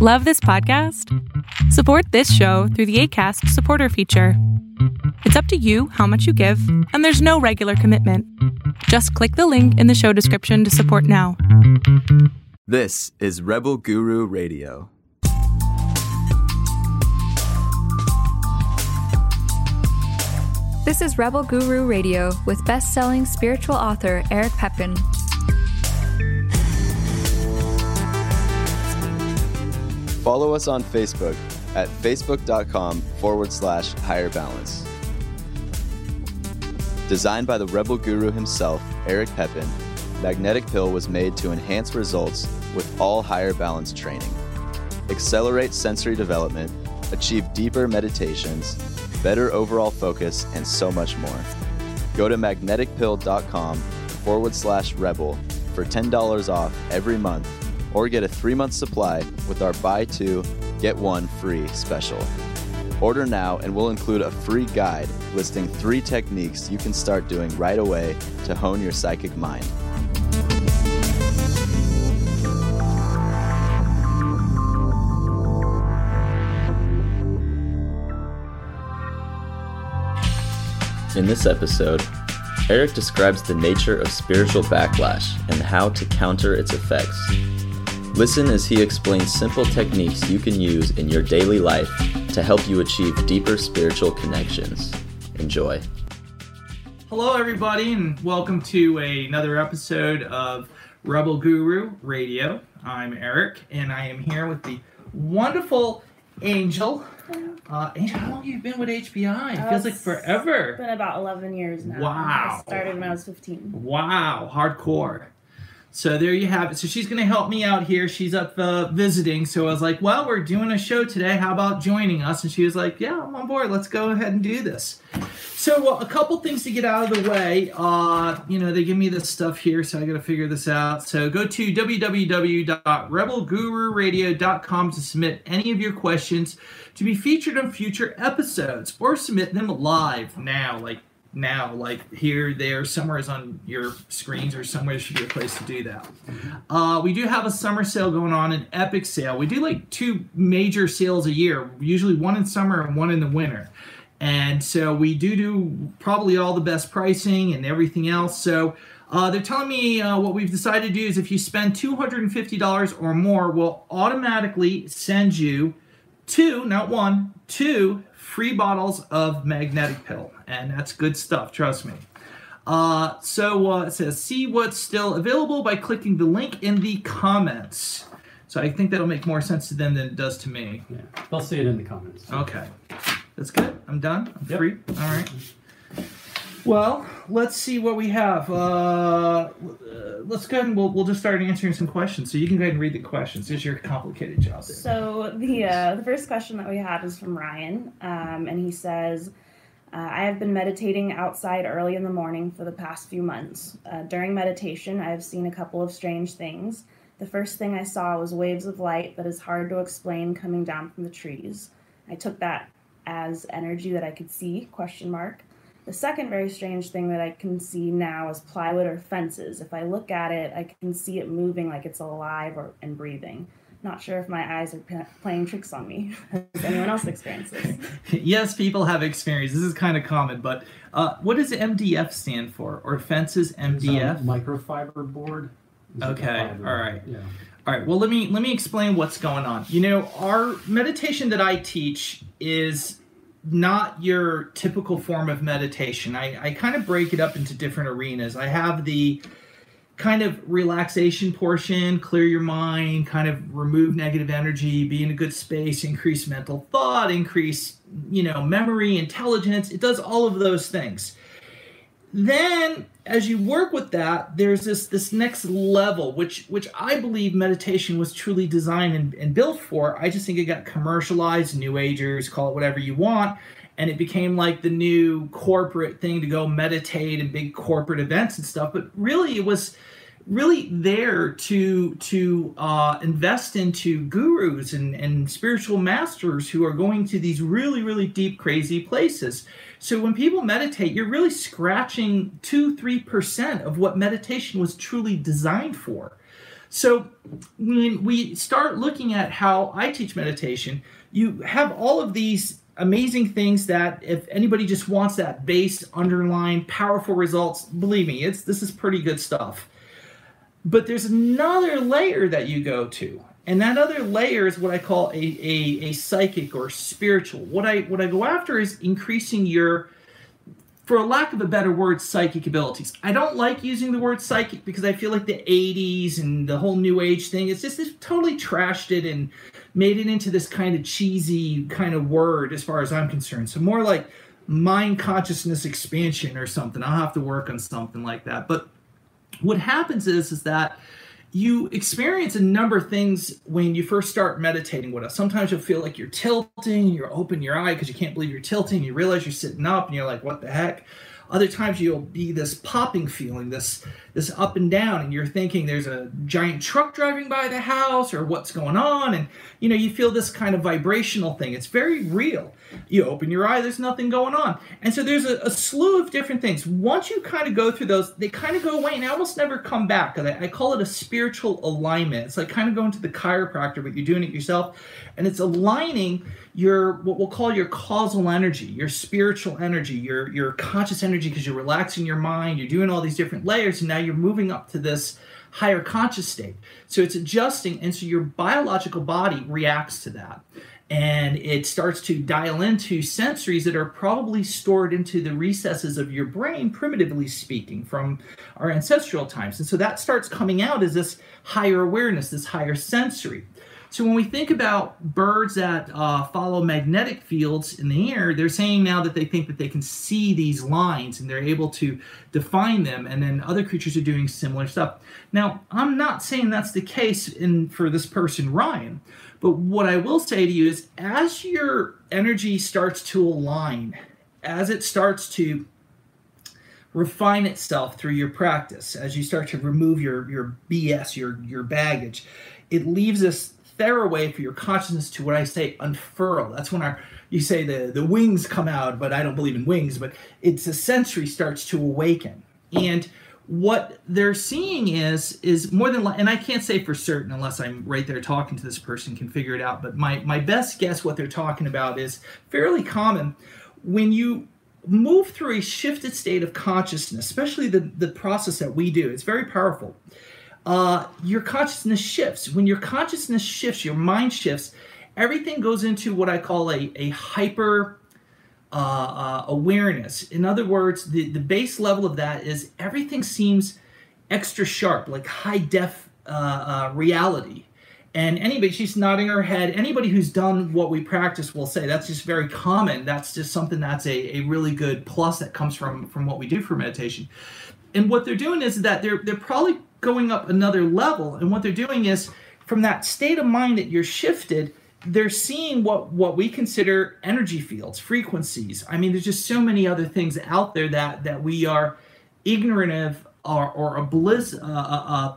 Love this podcast? Support this show through the ACAST supporter feature. It's up to you how much you give, and there's no regular commitment. Just click the link in the show description to support now. This is Rebel Guru Radio. This is Rebel Guru Radio with best selling spiritual author Eric Pepin. Follow us on Facebook at facebook.com forward slash higher balance. Designed by the Rebel Guru himself, Eric Pepin, Magnetic Pill was made to enhance results with all higher balance training, accelerate sensory development, achieve deeper meditations, better overall focus, and so much more. Go to magneticpill.com forward slash rebel for $10 off every month or get a three month supply with our buy two, get one free special. Order now and we'll include a free guide listing three techniques you can start doing right away to hone your psychic mind. In this episode, Eric describes the nature of spiritual backlash and how to counter its effects. Listen as he explains simple techniques you can use in your daily life to help you achieve deeper spiritual connections. Enjoy. Hello, everybody, and welcome to another episode of Rebel Guru Radio. I'm Eric, and I am here with the wonderful Angel. Uh, Angel, how long have you been with HBI? It feels like It's forever. been about 11 years now. Wow. I started when I was 15. Wow, hardcore. So there you have it. So she's going to help me out here. She's up uh, visiting. So I was like, well, we're doing a show today. How about joining us? And she was like, yeah, I'm on board. Let's go ahead and do this. So a couple things to get out of the way. Uh, you know, they give me this stuff here, so I got to figure this out. So go to www.rebelgururadio.com to submit any of your questions to be featured on future episodes or submit them live now, like now, like here, there, somewhere is on your screens or somewhere should be a place to do that. Uh, we do have a summer sale going on, an epic sale. We do like two major sales a year, usually one in summer and one in the winter. And so we do do probably all the best pricing and everything else. So uh, they're telling me uh, what we've decided to do is if you spend $250 or more, we'll automatically send you two, not one, two free bottles of magnetic pill. And that's good stuff, trust me. Uh, so uh, it says, see what's still available by clicking the link in the comments. So I think that'll make more sense to them than it does to me. Yeah, they'll see it in the comments. Okay. That's good. I'm done. I'm Yep. free. All right. Well, let's see what we have. Uh, uh, let's go ahead and we'll, we'll just start answering some questions. So you can go ahead and read the questions. It's your complicated job there. So the uh, the first question that we have is from Ryan, um, and he says, uh, "I have been meditating outside early in the morning for the past few months. Uh, during meditation, I have seen a couple of strange things. The first thing I saw was waves of light that is hard to explain coming down from the trees. I took that as energy that I could see? Question mark." The second very strange thing that I can see now is plywood or fences. If I look at it, I can see it moving like it's alive or and breathing. Not sure if my eyes are p- playing tricks on me. Has anyone else experienced this? yes, people have experience. This is kind of common, but uh, what does MDF stand for? Or fences It's a MDF? microfiber board. It's Okay, fiber. all right. Yeah. All right. Well, let me let me explain what's going on. You know, our meditation that I teach is not your typical form of meditation. I, I kind of break it up into different arenas. I have the kind of relaxation portion, clear your mind, kind of remove negative energy, be in a good space, increase mental thought, increase, you know, memory, intelligence. It does all of those things. Then as you work with that there's this this next level which which i believe meditation was truly designed and, and built for. I just think it got commercialized new agers call it whatever you want and it became like the new corporate thing to go meditate in big corporate events and stuff but really it was really there to to uh, invest into gurus and, and spiritual masters who are going to these really really deep crazy places. So when people meditate you're really scratching 2 3% of what meditation was truly designed for. So when we start looking at how I teach meditation, you have all of these amazing things that if anybody just wants that base underlying powerful results, believe me, it's this is pretty good stuff. But there's another layer that you go to. And that other layer is what I call a, a, a psychic or spiritual. What I what I go after is increasing your for lack of a better word, psychic abilities. I don't like using the word psychic because I feel like the 80s and the whole new age thing, it's just totally trashed it and made it into this kind of cheesy kind of word as far as I'm concerned. So more like mind consciousness expansion or something. I'll have to work on something like that. But what happens is is that you experience a number of things when you first start meditating with us. Sometimes you'll feel like you're tilting, you're open your eye because you can't believe you're tilting, you realize you're sitting up and you're like, what the heck? Other times you'll be this popping feeling, this this up and down, and you're thinking there's a giant truck driving by the house or what's going on, and you know you feel this kind of vibrational thing. It's very real. You open your eye, there's nothing going on, and so there's a, a slew of different things. Once you kind of go through those, they kind of go away and almost never come back. I, I call it a spiritual alignment. It's like kind of going to the chiropractor, but you're doing it yourself, and it's aligning your what we'll call your causal energy, your spiritual energy, your your conscious energy because you're relaxing your mind, you're doing all these different layers, and now you're moving up to this higher conscious state. So it's adjusting, and so your biological body reacts to that. And it starts to dial into sensories that are probably stored into the recesses of your brain, primitively speaking, from our ancestral times. And so that starts coming out as this higher awareness, this higher sensory. So when we think about birds that uh, follow magnetic fields in the air, they're saying now that they think that they can see these lines and they're able to define them. And then other creatures are doing similar stuff. Now, I'm not saying that's the case in for this person, Ryan. But what I will say to you is, as your energy starts to align, as it starts to refine itself through your practice, as you start to remove your your BS, your your baggage, it leaves us way for your consciousness to what I say unfurl. That's when our you say the the wings come out, but I don't believe in wings. But it's a sensory starts to awaken, and what they're seeing is is more than and I can't say for certain unless I'm right there talking to this person can figure it out. But my my best guess what they're talking about is fairly common when you move through a shifted state of consciousness, especially the the process that we do. It's very powerful uh, your consciousness shifts. When your consciousness shifts, your mind shifts, everything goes into what I call a, a hyper uh, uh, awareness. In other words, the, the base level of that is everything seems extra sharp, like high def uh, uh, reality. And anybody, she's nodding her head. Anybody who's done what we practice will say that's just very common. That's just something that's a, a really good plus that comes from from what we do for meditation. And what they're doing is that they're they're probably going up another level. And what they're doing is from that state of mind that you're shifted, they're seeing what what we consider energy fields, frequencies. I mean, there's just so many other things out there that that we are ignorant of or or obliz, uh, uh,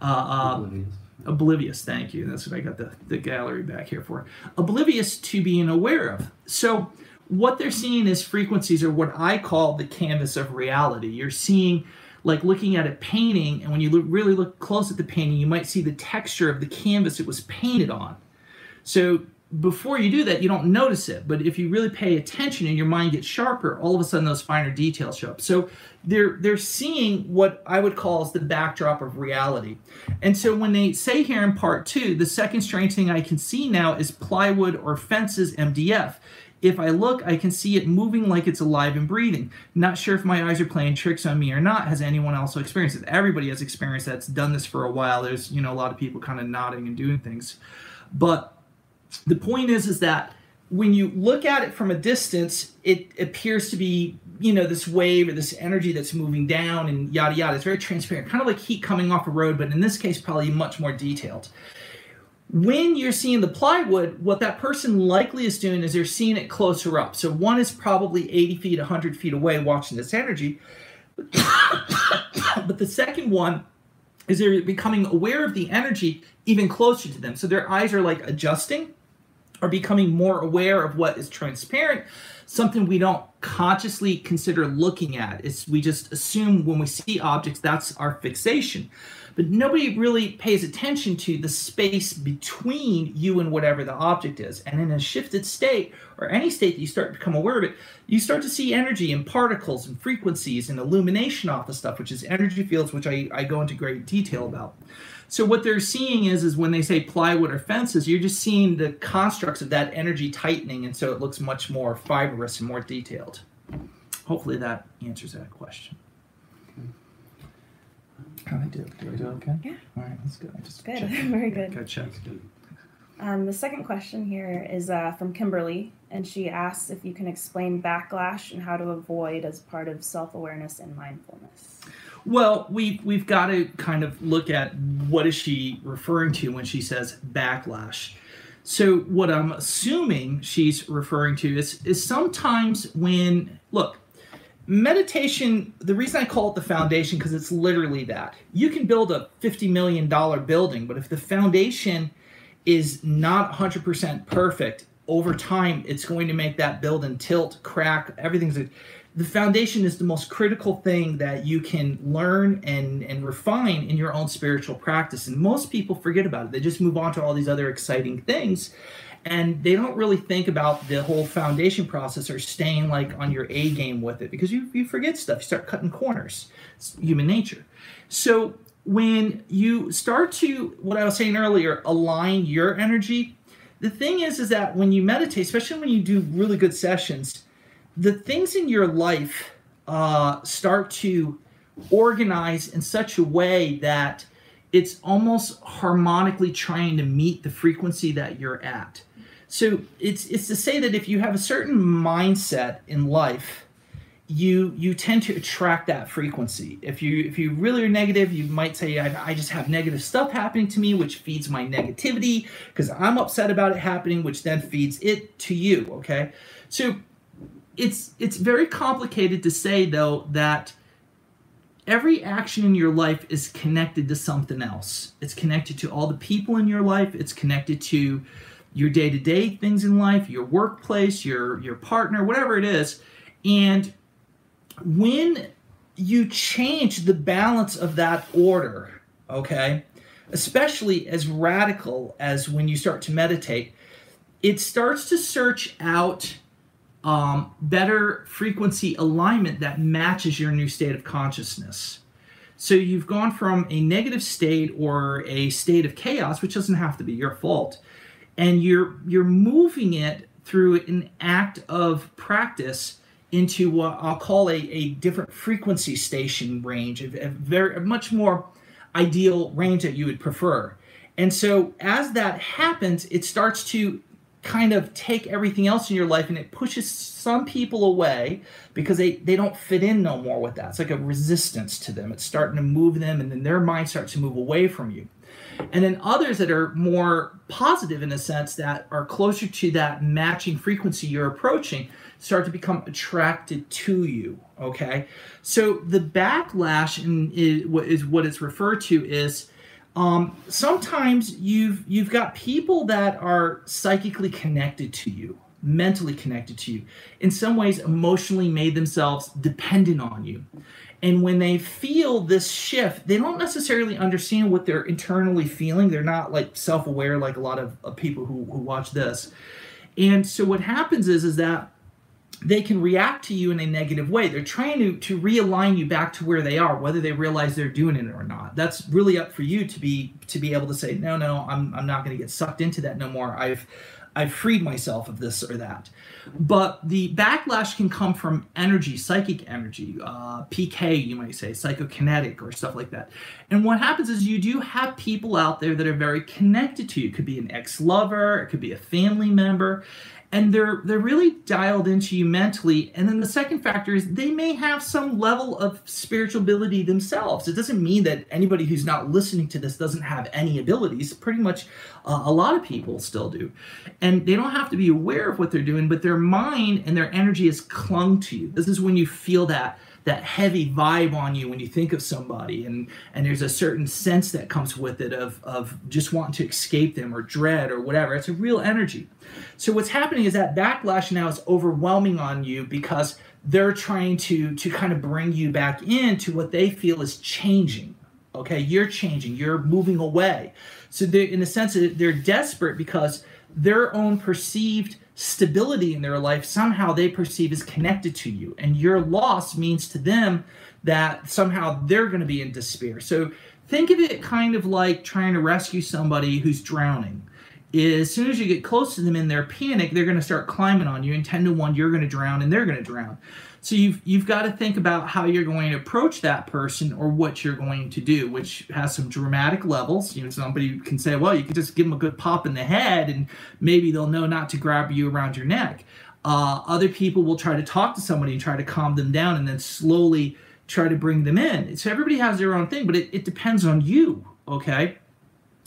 uh, uh, oblivious. oblivious. Thank you. That's what I got the the gallery back here for. Oblivious to being aware of. So what they're seeing is frequencies are what I call the canvas of reality. You're seeing like looking at a painting, and when you look, really look close at the painting, you might see the texture of the canvas it was painted on. So before you do that, you don't notice it. But if you really pay attention and your mind gets sharper, all of a sudden those finer details show up. So they're they're seeing what I would call as the backdrop of reality. And so when they say here in part two, the second strange thing I can see now is plywood or fences MDF. If I look, I can see it moving like it's alive and breathing. Not sure if my eyes are playing tricks on me or not. Has anyone else experienced it? Everybody has experienced that's done this for a while. There's, you know, a lot of people kind of nodding and doing things. But the point is, is that when you look at it from a distance, it appears to be, you know, this wave or this energy that's moving down and yada yada. It's very transparent, kind of like heat coming off a road, but in this case, probably much more detailed when you're seeing the plywood, what that person likely is doing is they're seeing it closer up. So one is probably 80 feet, 100 feet away watching this energy. but the second one is they're becoming aware of the energy even closer to them. So their eyes are like adjusting or becoming more aware of what is transparent, something we don't consciously consider looking at. It's we just assume when we see objects that's our fixation. But nobody really pays attention to the space between you and whatever the object is. And in a shifted state, or any state that you start to become aware of it, you start to see energy and particles and frequencies and illumination off the stuff, which is energy fields, which I, I go into great detail about. So what they're seeing is is when they say plywood or fences, you're just seeing the constructs of that energy tightening, and so it looks much more fibrous and more detailed. Hopefully that answers that question. How do I do? Do I do okay? Yeah. All right, that's good. I just Good, checked. very good. Good check. Um, the second question here is uh, from Kimberly, and she asks if you can explain backlash and how to avoid as part of self awareness and mindfulness. Well, we we've got to kind of look at what is she referring to when she says backlash. So what I'm assuming she's referring to is is sometimes when look, meditation, the reason I call it the foundation because it's literally that. You can build a 50 million dollar building, but if the foundation is not 100% perfect, over time it's going to make that building tilt, crack, everything's the foundation is the most critical thing that you can learn and and refine in your own spiritual practice. And most people forget about it. They just move on to all these other exciting things and they don't really think about the whole foundation process or staying like on your a game with it because you, you forget stuff. You start cutting corners. It's human nature. So when you start to what i was saying earlier align your energy the thing is is that when you meditate especially when you do really good sessions the things in your life uh, start to organize in such a way that it's almost harmonically trying to meet the frequency that you're at. So it's it's to say that if you have a certain mindset in life, you you tend to attract that frequency. If you if you really are negative, you might say I, I just have negative stuff happening to me, which feeds my negativity because I'm upset about it happening, which then feeds it to you. Okay, so it's it's very complicated to say though that every action in your life is connected to something else. It's connected to all the people in your life. It's connected to your day-to-day things in life, your workplace, your your partner, whatever it is. And when you change the balance of that order, okay, especially as radical as when you start to meditate, it starts to search out um, better frequency alignment that matches your new state of consciousness. So you've gone from a negative state or a state of chaos, which doesn't have to be your fault, and you're you're moving it through an act of practice into what I'll call a, a different frequency station range, a, a very a much more ideal range that you would prefer. And so as that happens, it starts to kind of take everything else in your life and it pushes some people away because they, they don't fit in no more with that. It's like a resistance to them. It's starting to move them and then their mind starts to move away from you. And then others that are more positive in a sense that are closer to that matching frequency you're approaching start to become attracted to you. Okay. So the backlash in, is, what it's referred to is um, sometimes you've you've got people that are psychically connected to you mentally connected to you in some ways emotionally made themselves dependent on you and when they feel this shift they don't necessarily understand what they're internally feeling they're not like self-aware like a lot of, of people who, who watch this and so what happens is is that they can react to you in a negative way. They're trying to, to realign you back to where they are, whether they realize they're doing it or not. That's really up for you to be to be able to say, no, no, I'm, I'm not going to get sucked into that no more. I've I've freed myself of this or that. But the backlash can come from energy, psychic energy, uh, PK, you might say, psychokinetic or stuff like that. And what happens is you do have people out there that are very connected to you. It could be an ex lover, it could be a family member and they're they're really dialed into you mentally. And then the second factor is they may have some level of spiritual ability themselves. It doesn't mean that anybody who's not listening to this doesn't have any abilities. Pretty much uh, a lot of people still do. And they don't have to be aware of what they're doing but their mind and their energy is clung to you. This is when you feel that that heavy vibe on you when you think of somebody. And and there's a certain sense that comes with it of of just wanting to escape them or dread or whatever. It's a real energy. So what's happening is that backlash now is overwhelming on you because they're trying to to kind of bring you back into what they feel is changing. Okay, you're changing, you're moving away. So in a sense they're desperate because their own perceived stability in their life somehow they perceive is connected to you. And your loss means to them that somehow they're going to be in despair. So think of it kind of like trying to rescue somebody who's drowning. As soon as you get close to them in their panic they're going to start climbing on you and 10 to 1 you're going to drown and they're going to drown so you've you've got to think about how you're going to approach that person or what you're going to do, which has some dramatic levels. You know, somebody can say, well, you can just give them a good pop in the head, and maybe they'll know not to grab you around your neck. Uh, other people will try to talk to somebody and try to calm them down, and then slowly try to bring them in. So everybody has their own thing, but it, it depends on you. Okay.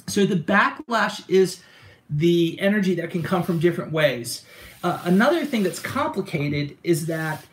So the backlash is the energy that can come from different ways. Uh, another thing that's complicated is that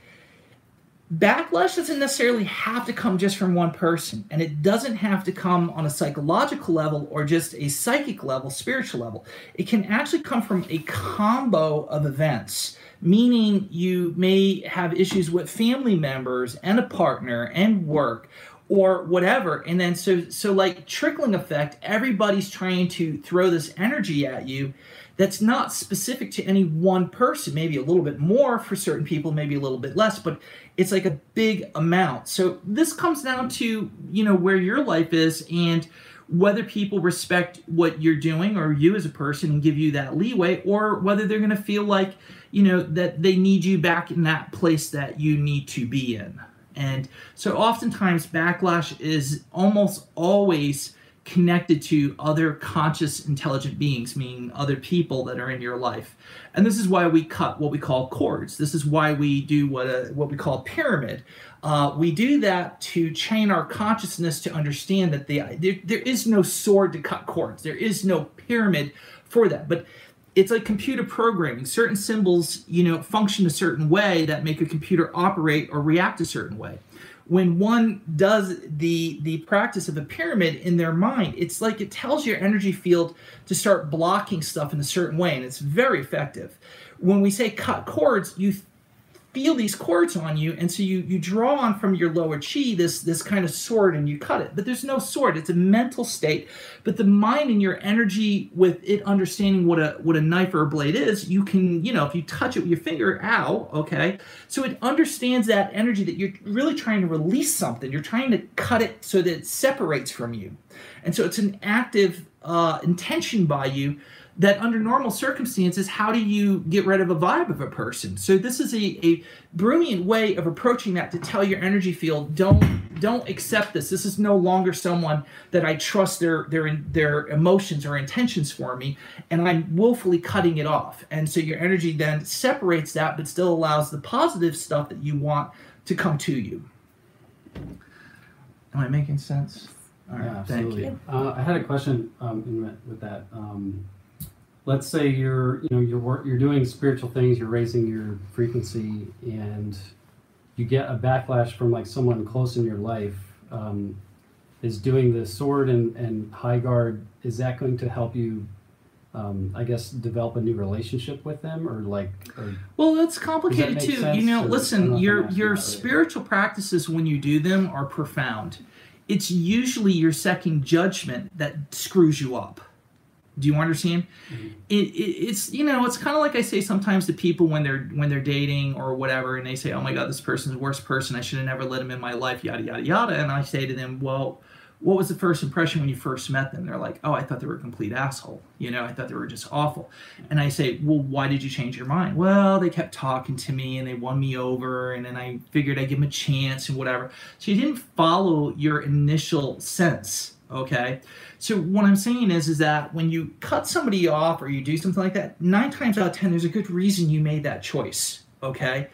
backlash doesn't necessarily have to come just from one person and it doesn't have to come on a psychological level or just a psychic level spiritual level. It can actually come from a combo of events meaning you may have issues with family members and a partner and work or whatever. And then so so like trickling effect everybody's trying to throw this energy at you that's not specific to any one person maybe a little bit more for certain people maybe a little bit less but it's like a big amount. So this comes down to, you know, where your life is and whether people respect what you're doing or you as a person and give you that leeway or whether they're going to feel like, you know, that they need you back in that place that you need to be in. And so oftentimes backlash is almost always connected to other conscious intelligent beings meaning other people that are in your life. And this is why we cut what we call cords. This is why we do what a, what we call pyramid. Uh, we do that to chain our consciousness to understand that the, there, there is no sword to cut cords. There is no pyramid for that. But it's like computer programming. Certain symbols you know function a certain way that make a computer operate or react a certain way when one does the the practice of the pyramid in their mind it's like it tells your energy field to start blocking stuff in a certain way and it's very effective. When we say cut cords you feel these cords on you and so you you draw on from your lower chi this this kind of sword and you cut it. But there's no sword. It's a mental state. But the mind and your energy with it understanding what a what a knife or a blade is you can you know if you touch it with your finger ow okay. So it understands that energy that you're really trying to release something. You're trying to cut it so that it separates from you. And so it's an active uh, intention by you that under normal circumstances, how do you get rid of a vibe of a person? So this is a, a brilliant way of approaching that to tell your energy field, don't don't accept this. This is no longer someone that I trust their their their emotions or intentions for me, and I'm willfully cutting it off. And so your energy then separates that, but still allows the positive stuff that you want to come to you. Am I making sense? All right, yeah, absolutely. Thank you. Uh, I had a question um, with that. Um, let's say you're you know you're you're doing spiritual things you're raising your frequency and you get a backlash from like someone close in your life um, is doing the sword and, and high guard is that going to help you um, I guess develop a new relationship with them or like or, well that's complicated that too. Sense? you know or, listen your your spiritual practices when you do them are profound. It's usually your second judgment that screws you up do you understand? Mm-hmm. It, it, it's you know it's kind of like I say sometimes to people when they're when they're dating or whatever, and they say, "Oh my God, this person's the worst person. I should have never let him in my life." Yada yada yada. And I say to them, "Well, what was the first impression when you first met them?" They're like, "Oh, I thought they were a complete asshole. You know, I thought they were just awful." And I say, "Well, why did you change your mind?" Well, they kept talking to me and they won me over, and then I figured I'd give them a chance and whatever. So you didn't follow your initial sense, okay? So what I'm saying is, is that when you cut somebody off or you do something like that, nine times out of ten, there's a good reason you made that choice. Okay.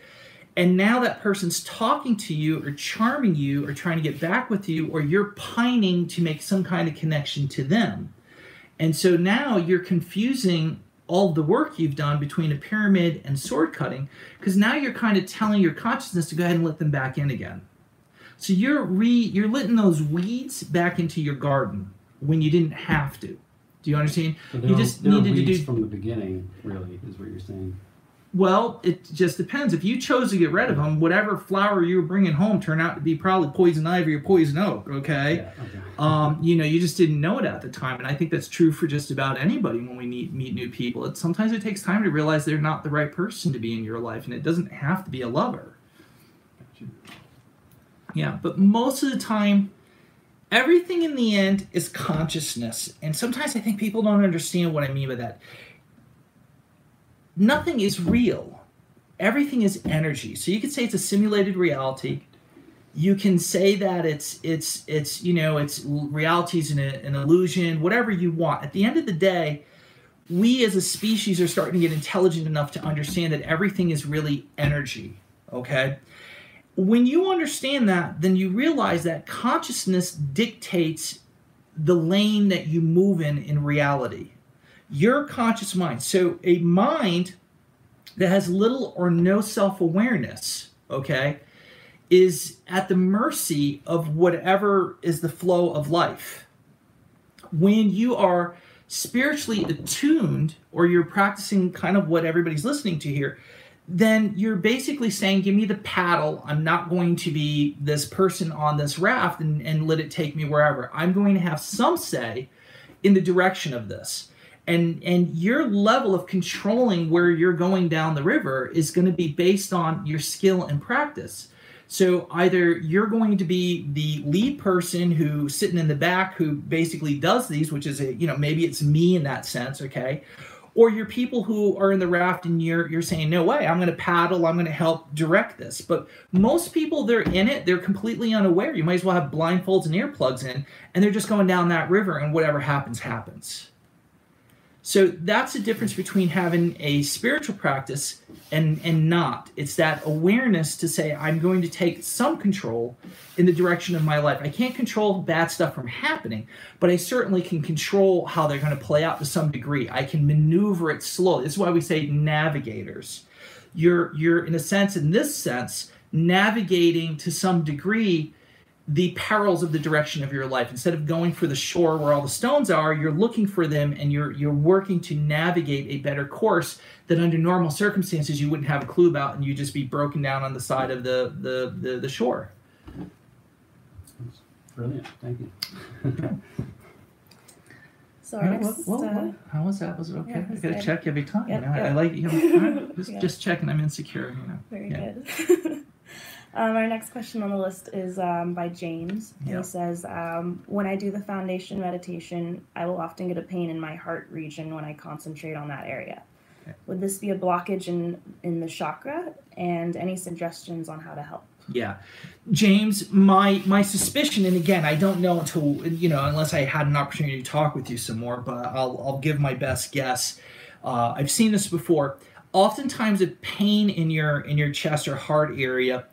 And now that person's talking to you or charming you or trying to get back with you, or you're pining to make some kind of connection to them. And so now you're confusing all the work you've done between a pyramid and sword cutting because now you're kind of telling your consciousness to go ahead and let them back in again. So you're re you're letting those weeds back into your garden when you didn't have to. Do you understand? So you just needed to do from the beginning. Really, is what you're saying. Well, it just depends. If you chose to get rid of them, whatever flower you were bringing home turned out to be probably poison ivy or poison oak. Okay, Yeah, okay. um, you know, you just didn't know it at the time, and I think that's true for just about anybody when we meet meet new people. It sometimes it takes time to realize they're not the right person to be in your life, and it doesn't have to be a lover. Yeah, but most of the time, everything in the end is consciousness. And sometimes I think people don't understand what I mean by that. Nothing is real, everything is energy. So you could say it's a simulated reality. You can say that it's it's it's you know it's reality is an, an illusion, whatever you want. At the end of the day, we as a species are starting to get intelligent enough to understand that everything is really energy. Okay, when you understand that, then you realize that consciousness dictates the lane that you move in in reality. Your conscious mind. So, a mind that has little or no self awareness, okay, is at the mercy of whatever is the flow of life. When you are spiritually attuned, or you're practicing kind of what everybody's listening to here, then you're basically saying, Give me the paddle. I'm not going to be this person on this raft and, and let it take me wherever. I'm going to have some say in the direction of this. And, and your level of controlling where you're going down the river is going to be based on your skill and practice. So either you're going to be the lead person who sitting in the back who basically does these, which is a you know maybe it's me in that sense, okay, or you're people who are in the raft and you're you're saying no way i'm going to paddle i'm going to help direct this. But most people they're in it they're completely unaware. You might as well have blindfolds and earplugs in and they're just going down that river and whatever happens happens so that's the difference between having a spiritual practice and and not. It's that awareness to say i'm going to take some control in the direction of my life. I can't control bad stuff from happening but i certainly can control how they're going to play out to some degree. I can maneuver it slowly this is why we say navigators. You're you're in a sense in this sense navigating to some degree the perils of the direction of your life instead of going for the shore where all the stones are you're looking for them and you're you're working to navigate a better course that under normal circumstances you wouldn't have a clue about and you'd just be broken down on the side of the the the, the shore Brilliant. Thank you. So our next, Whoa, whoa, whoa. how was that was it okay yeah, i that's gotta good. check every time Yep, you know? I, I like you know, just, Yeah. just checking i'm insecure you know Very Yeah. good. um, our next question on the list is um, by James. Yeah. He says, um, When I do the foundation meditation, I will often get a pain in my heart region when I concentrate on that area. Okay. Would this be a blockage in, in the chakra? And any suggestions on how to help? Yeah, James, my my suspicion, and again, I don't know until you know, unless I had an opportunity to talk with you some more. But I'll I'll give my best guess. Uh, I've seen this before. Oftentimes, a pain in your in your chest or heart area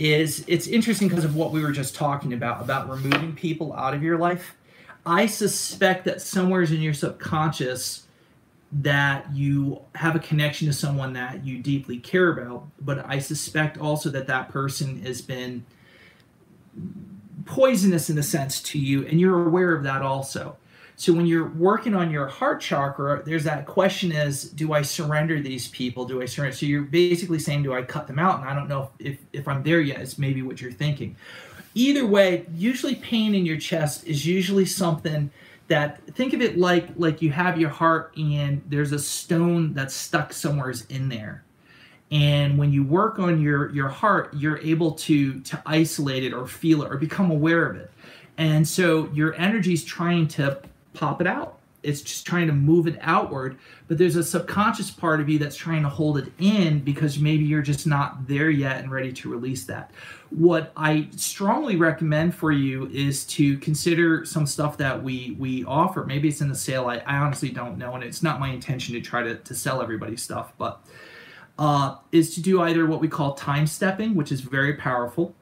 is it's interesting because of what we were just talking about about removing people out of your life. I suspect that somewhere in your subconscious that you have a connection to someone that you deeply care about, but I suspect also that that person has been poisonous in a sense to you, and you're aware of that also. So when you're working on your heart chakra, there's that question is, do I surrender these people? Do I surrender? So you're basically saying, do I cut them out? And I don't know if, if I'm there yet. It's maybe what you're thinking. Either way, usually pain in your chest is usually something that think of it like like you have your heart and there's a stone that's stuck somewhere in there and when you work on your your heart you're able to to isolate it or feel it or become aware of it and so your energy is trying to pop it out. It's just trying to move it outward but there's a subconscious part of you that's trying to hold it in because maybe you're just not there yet and ready to release that. What i strongly recommend for you is to consider some stuff that we we offer. Maybe it's in the sale. I, I honestly don't know and it's not my intention to try to, to sell everybody stuff but uh, is to do either what we call time stepping which is very powerful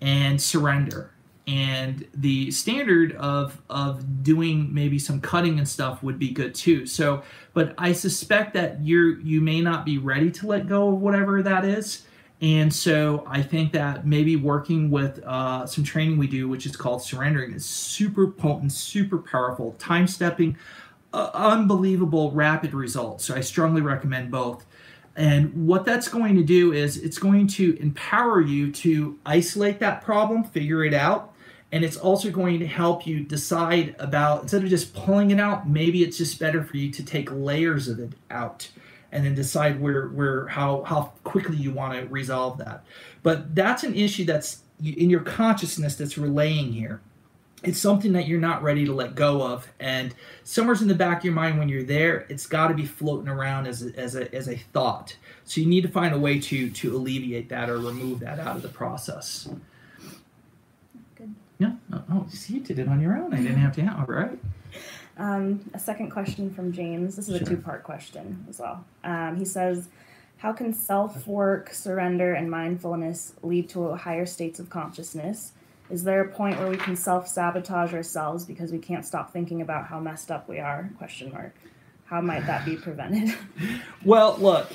and surrender and the standard of of doing maybe some cutting and stuff would be good too. So but i suspect that you're you may not be ready to let go of whatever that is. And so i think that maybe working with uh, some training we do which is called surrendering is super potent super powerful time stepping uh, unbelievable rapid results so i strongly recommend both. And what that's going to do is it's going to empower you to isolate that problem, figure it out, and it's also going to help you decide about instead of just pulling it out, maybe it's just better for you to take layers of it out and then decide where where how how quickly you want to resolve that. But that's an issue that's in your consciousness that's relaying here it's something that you're not ready to let go of and somewhere's in the back of your mind when you're there it's got to be floating around as a, as a as a thought so you need to find a way to to alleviate that or remove that out of the process. Yeah oh, oh see you did it on your own i didn't have to all right Um, a second question from James. This is Sure. a two part question as well. Um, he says, How can self work, surrender, and mindfulness lead to higher states of consciousness? Is there a point where we can self sabotage ourselves because we can't stop thinking about how messed up we are? Question mark. How might that be prevented? Well, look,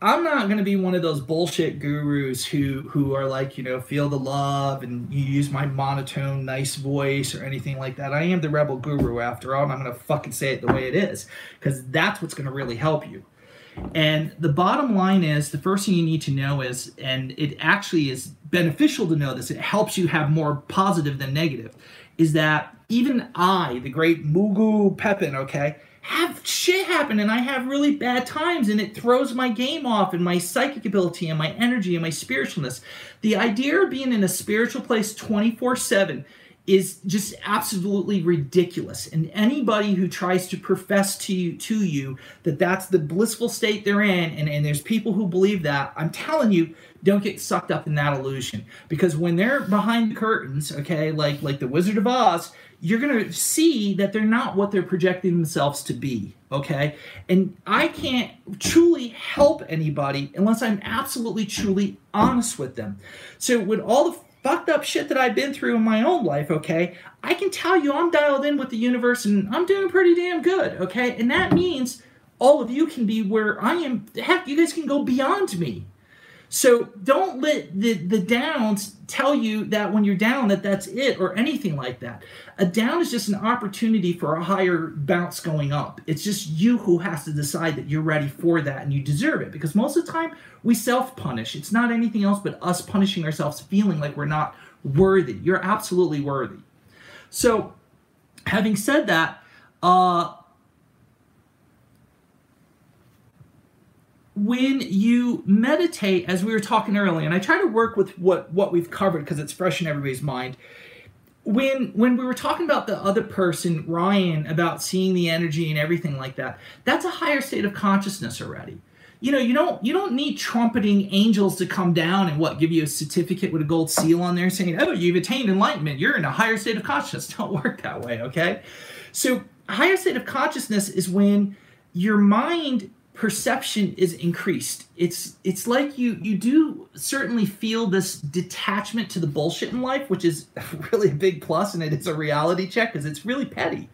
I'm not going to be one of those bullshit gurus who who are like, you know, feel the love and you use my monotone, nice voice or anything like that. I am the rebel guru after all, and I'm going to fucking say it the way it is because that's what's going to really help you. And the bottom line is the first thing you need to know is, and it actually is beneficial to know this, it helps you have more positive than negative, is that even I, the great Mugu Pepin, okay, have shit happen and I have really bad times and it throws my game off and my psychic ability and my energy and my spiritualness. The idea of being in a spiritual place 24 7 is just absolutely ridiculous and anybody who tries to profess to you to you that that's the blissful state they're in and, and there's people who believe that i'm telling you don't get sucked up in that illusion because when they're behind the curtains okay like like the wizard of oz you're going to see that they're not what they're projecting themselves to be okay and i can't truly help anybody unless i'm absolutely truly honest with them so with all the fucked up shit that I've been through in my own life, okay, I can tell you I'm dialed in with the universe and I'm doing pretty damn good, okay? And that means all of you can be where I am. Heck, you guys can go beyond me. So don't let the, the downs tell you that when you're down that that's it or anything like that. A down is just an opportunity for a higher bounce going up. It's just you who has to decide that you're ready for that and you deserve it because most of the time we self-punish. It's not anything else but us punishing ourselves feeling like we're not worthy. You're absolutely worthy. So having said that, uh when you meditate as we were talking earlier and i try to work with what what we've covered because it's fresh in everybody's mind. When when we were talking about the other person ryan about seeing the energy and everything like that that's a higher state of consciousness already. You know you don't you don't need trumpeting angels to come down and what give you a certificate with a gold seal on there saying oh you've attained enlightenment. You're in a higher state of consciousness. Don't work that way okay? So higher state of consciousness is when your mind perception is increased. It's it's like you you do certainly feel this detachment to the bullshit in life which is really a big plus and it's a reality check because it's really petty.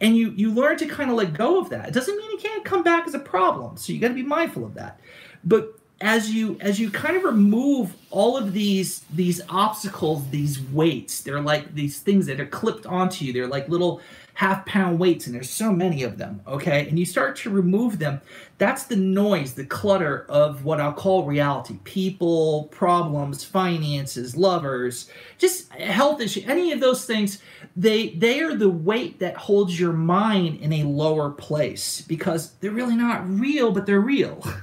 And you you learn to kind of let go of that. It doesn't mean it can't come back as a problem so you got to be mindful of that. But as you as you kind of remove all of these these obstacles these weights they're like these things that are clipped onto you. They're like little half pound weights and there's so many of them okay? And you start to remove them that's the noise the clutter of what i'll call reality. People problems finances lovers just health issues, any of those things they they are the weight that holds your mind in a lower place because they're really not real but they're real.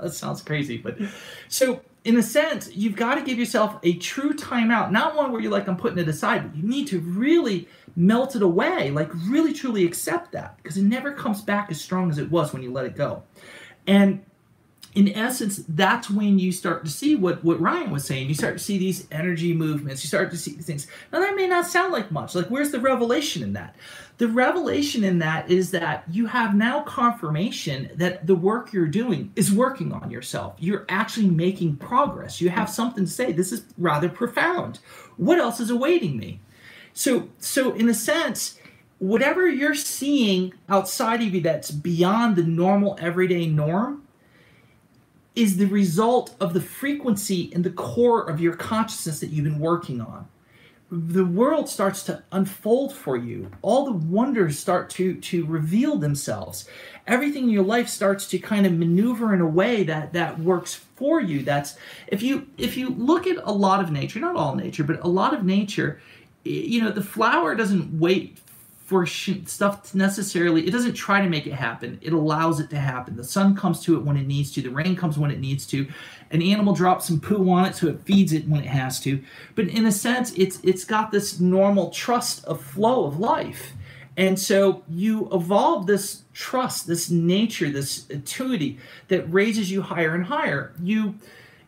That sounds crazy but so in a sense you've got to give yourself a true timeout not one where you're like i'm putting it aside but you need to really melt it away like really truly accept that because it never comes back as strong as it was when you let it go. And in essence that's when you start to see what what ryan was saying. You start to see these energy movements. You start to see these things. Now that may not sound like much. Like where's the revelation in that? The revelation in that is that you have now confirmation that the work you're doing is working on yourself. You're actually making progress. You have something to say. This is rather profound. What else is awaiting me? So so in a sense whatever you're seeing outside of you that's beyond the normal everyday norm is the result of the frequency and the core of your consciousness that you've been working on. the world starts to unfold for you. All the wonders start to to reveal themselves. Everything in your life starts to kind of maneuver in a way that that works for you. That's if you if you look at a lot of nature not all nature but a lot of nature you know the flower doesn't wait for stuff to necessarily it doesn't try to make it happen. It allows it to happen. The sun comes to it when it needs to. The rain comes when it needs to. An animal drops some poo on it so it feeds it when it has to. But in a sense it's it's got this normal trust of flow of life. And so you evolve this trust this nature this attitude that raises you higher and higher. You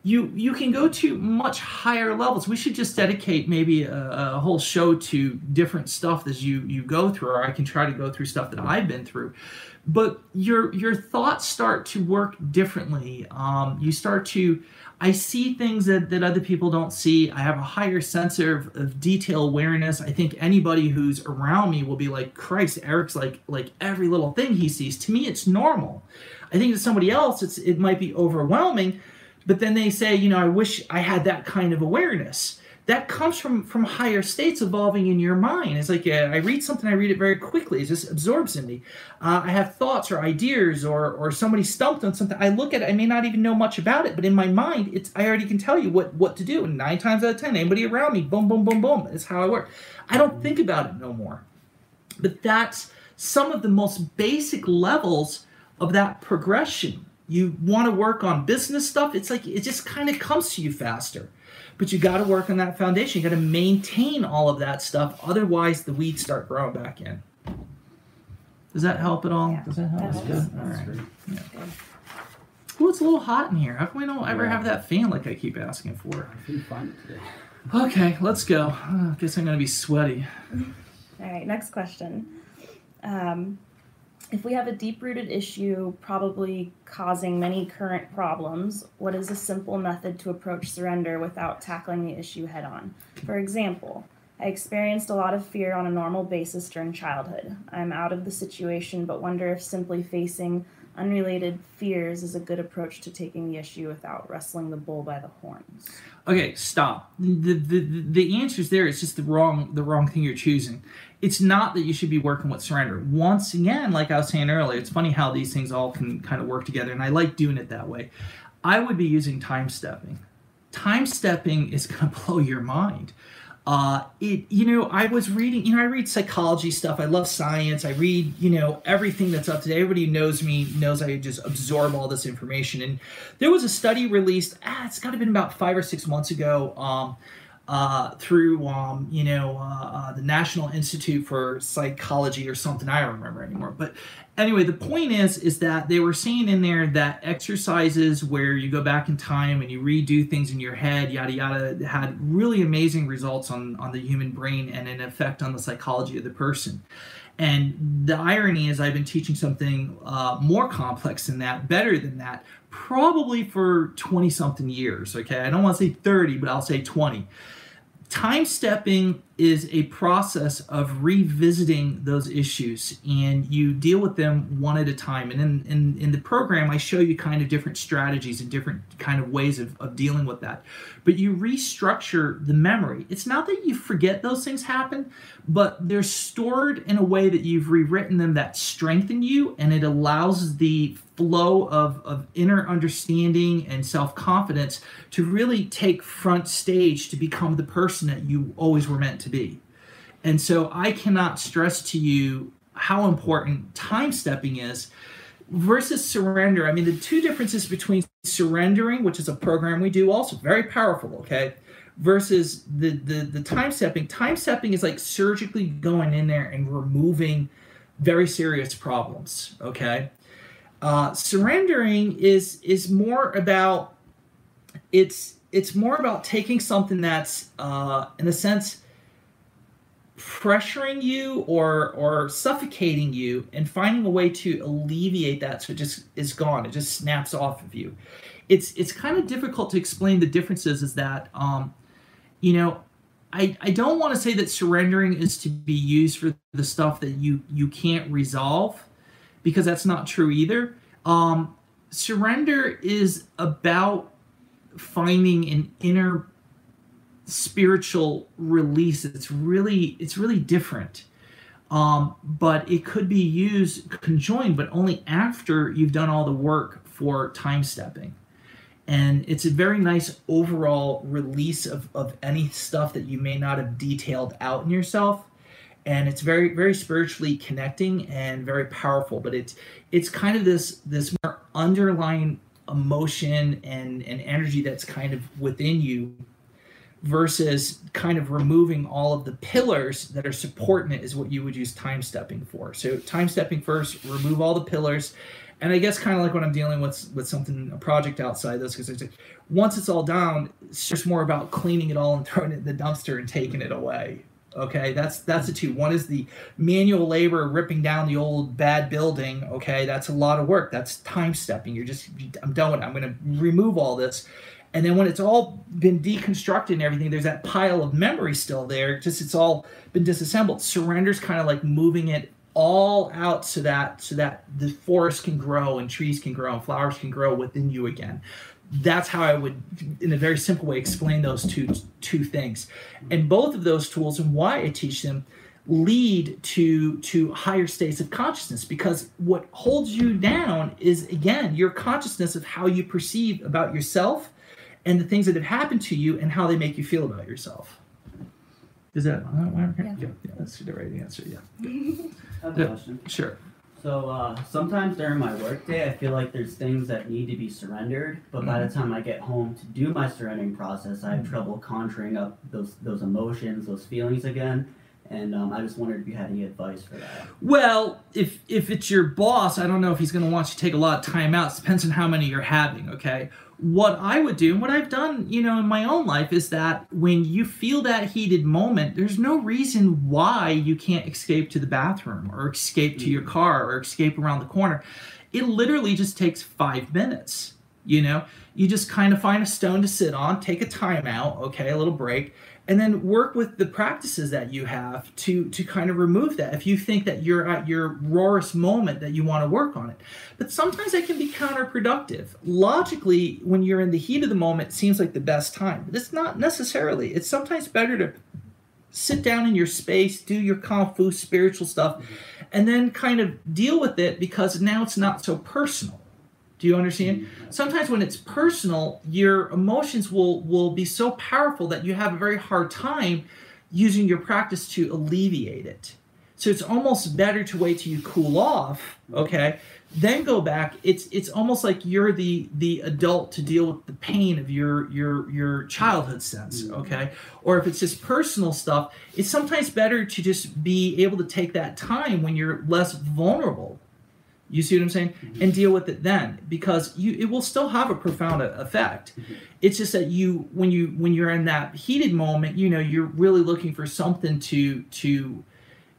you you can go to much higher levels. We should just dedicate maybe a, a, whole show to different stuff as you you go through, or I can try to go through stuff that I've been through. But your your thoughts start to work differently. Um, you start to I see things that, that other people don't see. I have a higher sense of, of detail awareness. I think anybody who's around me will be like, Christ, Eric's like like every little thing he sees. To me, it's normal. I think to somebody else, it's it might be overwhelming but then they say, you know, I wish I had that kind of awareness. That comes from from higher states evolving in your mind. It's like uh, I read something, I read it very quickly. It just absorbs in me. Uh, I have thoughts or ideas, or or somebody stumped on something. I look at it. I may not even know much about it, but in my mind, it's I already can tell you what what to do. And nine times out of ten, anybody around me, boom, boom, boom, boom, is how I work. I don't think about it no more. But that's some of the most basic levels of that progression you want to work on business stuff it's like it just kind of comes to you faster but you got to work on that foundation you got to maintain all of that stuff otherwise the weeds start growing back in does that help at all yeah, does that help that's good all right yeah. It's a little hot in here. How come we don't ever have that fan like I keep asking for? I feel fine today. Okay, let's go. I guess I'm gonna be sweaty. All right, next question. Um, if we have a deep rooted issue probably causing many current problems, what is a simple method to approach surrender without tackling the issue head on? For example, I experienced a lot of fear on a normal basis during childhood. I'm out of the situation, but wonder if simply facing unrelated fears is a good approach to taking the issue without wrestling the bull by the horns. Okay, stop. The, the, the answer is there. It's just the wrong the wrong thing you're choosing it's not that you should be working with surrender. Once again, like I was saying earlier, it's funny how these things all can kind of work together, and I like doing it that way. I would be using time stepping. Time stepping is going to blow your mind. Uh, it, you know, I was reading, you know, I read psychology stuff. I love science. I read, you know, everything that's up to date. Everybody who knows me knows I just absorb all this information. And there was a study released, ah, it's got to been about five or six months ago. Um, uh, through um, you know uh, uh, the National Institute for Psychology or something. I don't remember anymore. But anyway, the point is is that they were saying in there that exercises where you go back in time and you redo things in your head, yada yada, had really amazing results on on the human brain and an effect on the psychology of the person. And the irony is, I've been teaching something uh, more complex than that, better than that, probably for 20 something years. Okay, I don't want to say 30, but I'll say 20 time stepping is a process of revisiting those issues and you deal with them one at a time. And in, in, in the program i show you kind of different strategies and different kind of ways of, of dealing with that. But you restructure the memory. It's not that you forget those things happen but they're stored in a way that you've rewritten them that strengthen you and it allows the flow of, of inner understanding and self-confidence to really take front stage to become the person that you always were meant to be. And so i cannot stress to you how important time stepping is versus surrender. I mean the two differences between surrendering which is a program we do also very powerful okay versus the the, the time stepping. Time stepping is like surgically going in there and removing very serious problems okay? Uh, surrendering is is more about it's it's more about taking something that's uh, in a sense pressuring you or or suffocating you and finding a way to alleviate that so it just is gone it just snaps off of you it's it's kind of difficult to explain the differences is that um, you know, I, I don't want to say that surrendering is to be used for the stuff that you you can't resolve because that's not true either. Um, surrender is about finding an inner spiritual release. It's really it's really different. Um, but it could be used conjoined, but only after you've done all the work for time stepping. And it's a very nice overall release of, of any stuff that you may not have detailed out in yourself. And it's very, very spiritually connecting and very powerful. But it's it's kind of this this more underlying emotion and, and energy that's kind of within you versus kind of removing all of the pillars that are supporting it is what you would use time stepping for. So time stepping first, remove all the pillars. And I guess kind of like when I'm dealing with with something a project outside this because like, once it's all down, it's just more about cleaning it all and throwing it in the dumpster and taking it away. Okay, that's that's the two. One is the manual labor ripping down the old bad building. Okay, that's a lot of work. That's time stepping. You're just I'm done with it. I'm going to remove all this and then when it's all been deconstructed and everything, there's that pile of memory still there. Just it's all been disassembled. Surrender's kind of like moving it all out so that so that the forest can grow and trees can grow and flowers can grow within you again. That's how I would, in a very simple way, explain those two two things. And both of those tools and why I teach them lead to to higher states of consciousness because what holds you down is again your consciousness of how you perceive about yourself and the things that have happened to you and how they make you feel about yourself. Is that yeah. yeah, yeah, that's the right answer. Yeah. I have a question. Sure. So uh, sometimes during my workday, I feel like there's things that need to be surrendered, but mm-hmm. by the mm-hmm. time I get home to do my surrendering process, I have mm-hmm. trouble conjuring up those those emotions, those feelings again. And um, I just wondered if you had any advice for that. Well, if if it's your boss, I don't know if he's going to want you to take a lot of time out. It depends on how many you're having. Okay, what I would do and what I've done, you know, in my own life is that when you feel that heated moment, there's no reason why you can't escape to the bathroom or escape to your mm. car or escape around the corner. It literally just takes five minutes. You know, you just kind of find a stone to sit on, take a timeout, okay, a little break, and then work with the practices that you have to to kind of remove that if you think that you're at your rawest moment that you want to work on it. But sometimes that can be counterproductive. Logically when you're in the heat of the moment it seems like the best time but it's not necessarily. It's sometimes better to sit down in your space do your kung fu spiritual stuff and then kind of deal with it because now it's not so personal do you understand? Sometimes when it's personal, your emotions will will be so powerful that you have a very hard time using your practice to alleviate it. So it's almost better to wait till you cool off, okay? Then go back. It's it's almost like you're the the adult to deal with the pain of your your your childhood sense, mm-hmm. okay? Or if it's just personal stuff, it's sometimes better to just be able to take that time when you're less vulnerable you see what I'm saying? Mm-hmm. And deal with it then because you it will still have a profound effect. Mm-hmm. It's just that you when you when you're in that heated moment, you know, you're really looking for something to to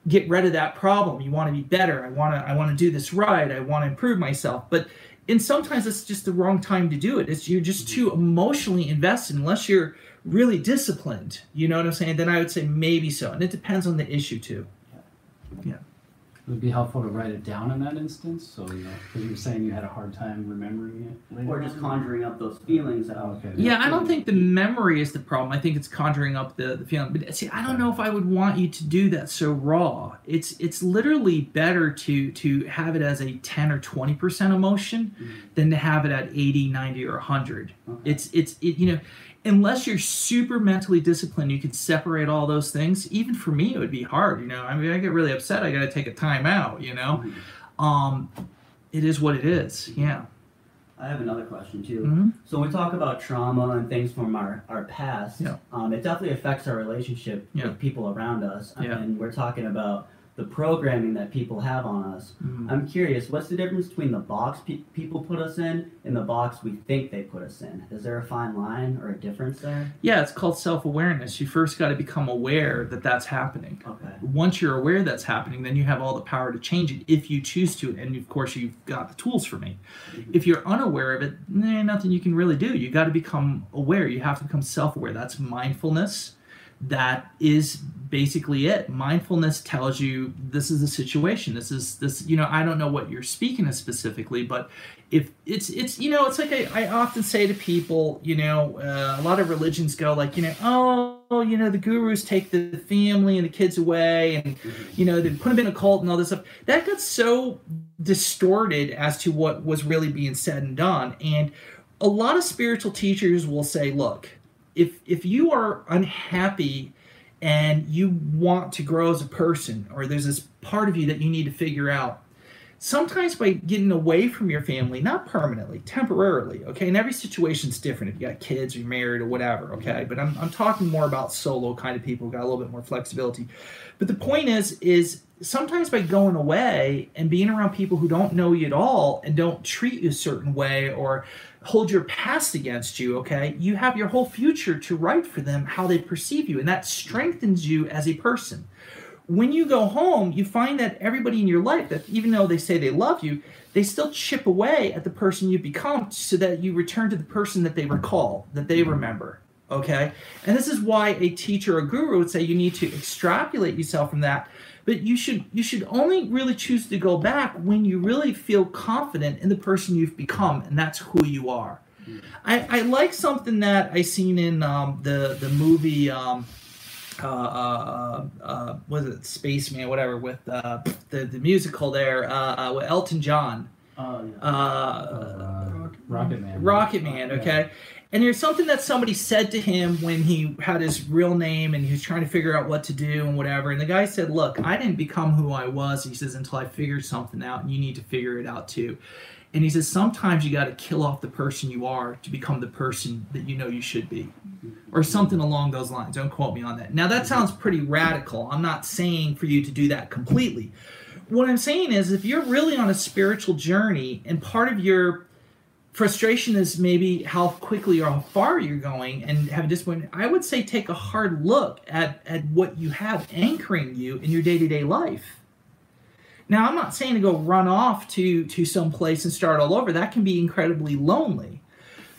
get rid of that problem. You want to be better. I want to I want to do this right. I want to improve myself. But and sometimes it's just the wrong time to do it. It's you're just too emotionally invested unless you're really disciplined. You know what I'm saying? Then I would say maybe so. And it depends on the issue too. Yeah it would be helpful to write it down in that instance. So you know, because you were saying you had a hard time remembering it, later or just conjuring up those feelings out. Okay. Yeah, I don't think the memory is the problem. I think it's conjuring up the, the feeling. But see, I don't know if I would want you to do that so raw. It's it's literally better to to have it as a 10 or 20 percent emotion mm-hmm. than to have it at 80, 90, or 100. Okay. It's it's it, you know unless you're super mentally disciplined, you can separate all those things. Even for me, it would be hard. You know, I mean, I get really upset. I got to take a time out. You know, mm-hmm. um, it is what it is. Yeah. I have another question too. Mm-hmm. So when we talk about trauma and things from our, our past, yeah. um, it definitely affects our relationship yeah. with people around us. Yeah. And we're talking about the programming that people have on us. Mm-hmm. I'm curious, what's the difference between the box pe- people put us in and the box we think they put us in? Is there a fine line or a difference there? Yeah, it's called self awareness. You first got to become aware that that's happening. Okay. Once you're aware that's happening, then you have all the power to change it if you choose to. And of course, you've got the tools for me. Mm-hmm. If you're unaware of it, eh, nothing you can really do. You got to become aware. You have to become self aware. That's mindfulness that is basically it. Mindfulness tells you this is the situation. This is this. You know, I don't know what you're speaking of specifically, but if it's it's you know, it's like I, I often say to people, you know, uh, a lot of religions go like, you know, oh, you know, the gurus take the family and the kids away, and you know, they put them in a cult and all this stuff. That got so distorted as to what was really being said and done, and a lot of spiritual teachers will say, look, if if you are unhappy and you want to grow as a person or there's this part of you that you need to figure out. Sometimes by getting away from your family not permanently temporarily okay? And every situation's different. If you got kids or you're married or whatever okay? But i'm, I'm talking more about solo kind of people got a little bit more flexibility. But the point is is sometimes by going away and being around people who don't know you at all and don't treat you a certain way or hold your past against you, okay, you have your whole future to write for them how they perceive you, and that strengthens you as a person. When you go home, you find that everybody in your life, that even though they say they love you, they still chip away at the person you become so that you return to the person that they recall, that they remember. Okay? And this is why a teacher or guru would say you need to extrapolate yourself from that but you should you should only really choose to go back when you really feel confident in the person you've become and that's who you are I, I like something that I seen in um, the the movie um, uh, uh, uh, was it Spaceman whatever with uh, the the musical there uh, uh, with Elton John. Oh, yeah. uh, Rocket Man. Rocket Man. Okay. And there's something that somebody said to him when he had his real name and he was trying to figure out what to do and whatever. And the guy said, Look, I didn't become who I was. He says, until I figured something out, and you need to figure it out too. And he says, Sometimes you got to kill off the person you are to become the person that you know you should be. Or something along those lines. Don't quote me on that. Now, that sounds pretty radical. I'm not saying for you to do that completely. What I'm saying is, if you're really on a spiritual journey and part of your frustration is maybe how quickly or how far you're going and have a disappointment. I would say take a hard look at, at what you have anchoring you in your day-to-day life. Now i'm not saying to go run off to to some place and start all over. That can be incredibly lonely.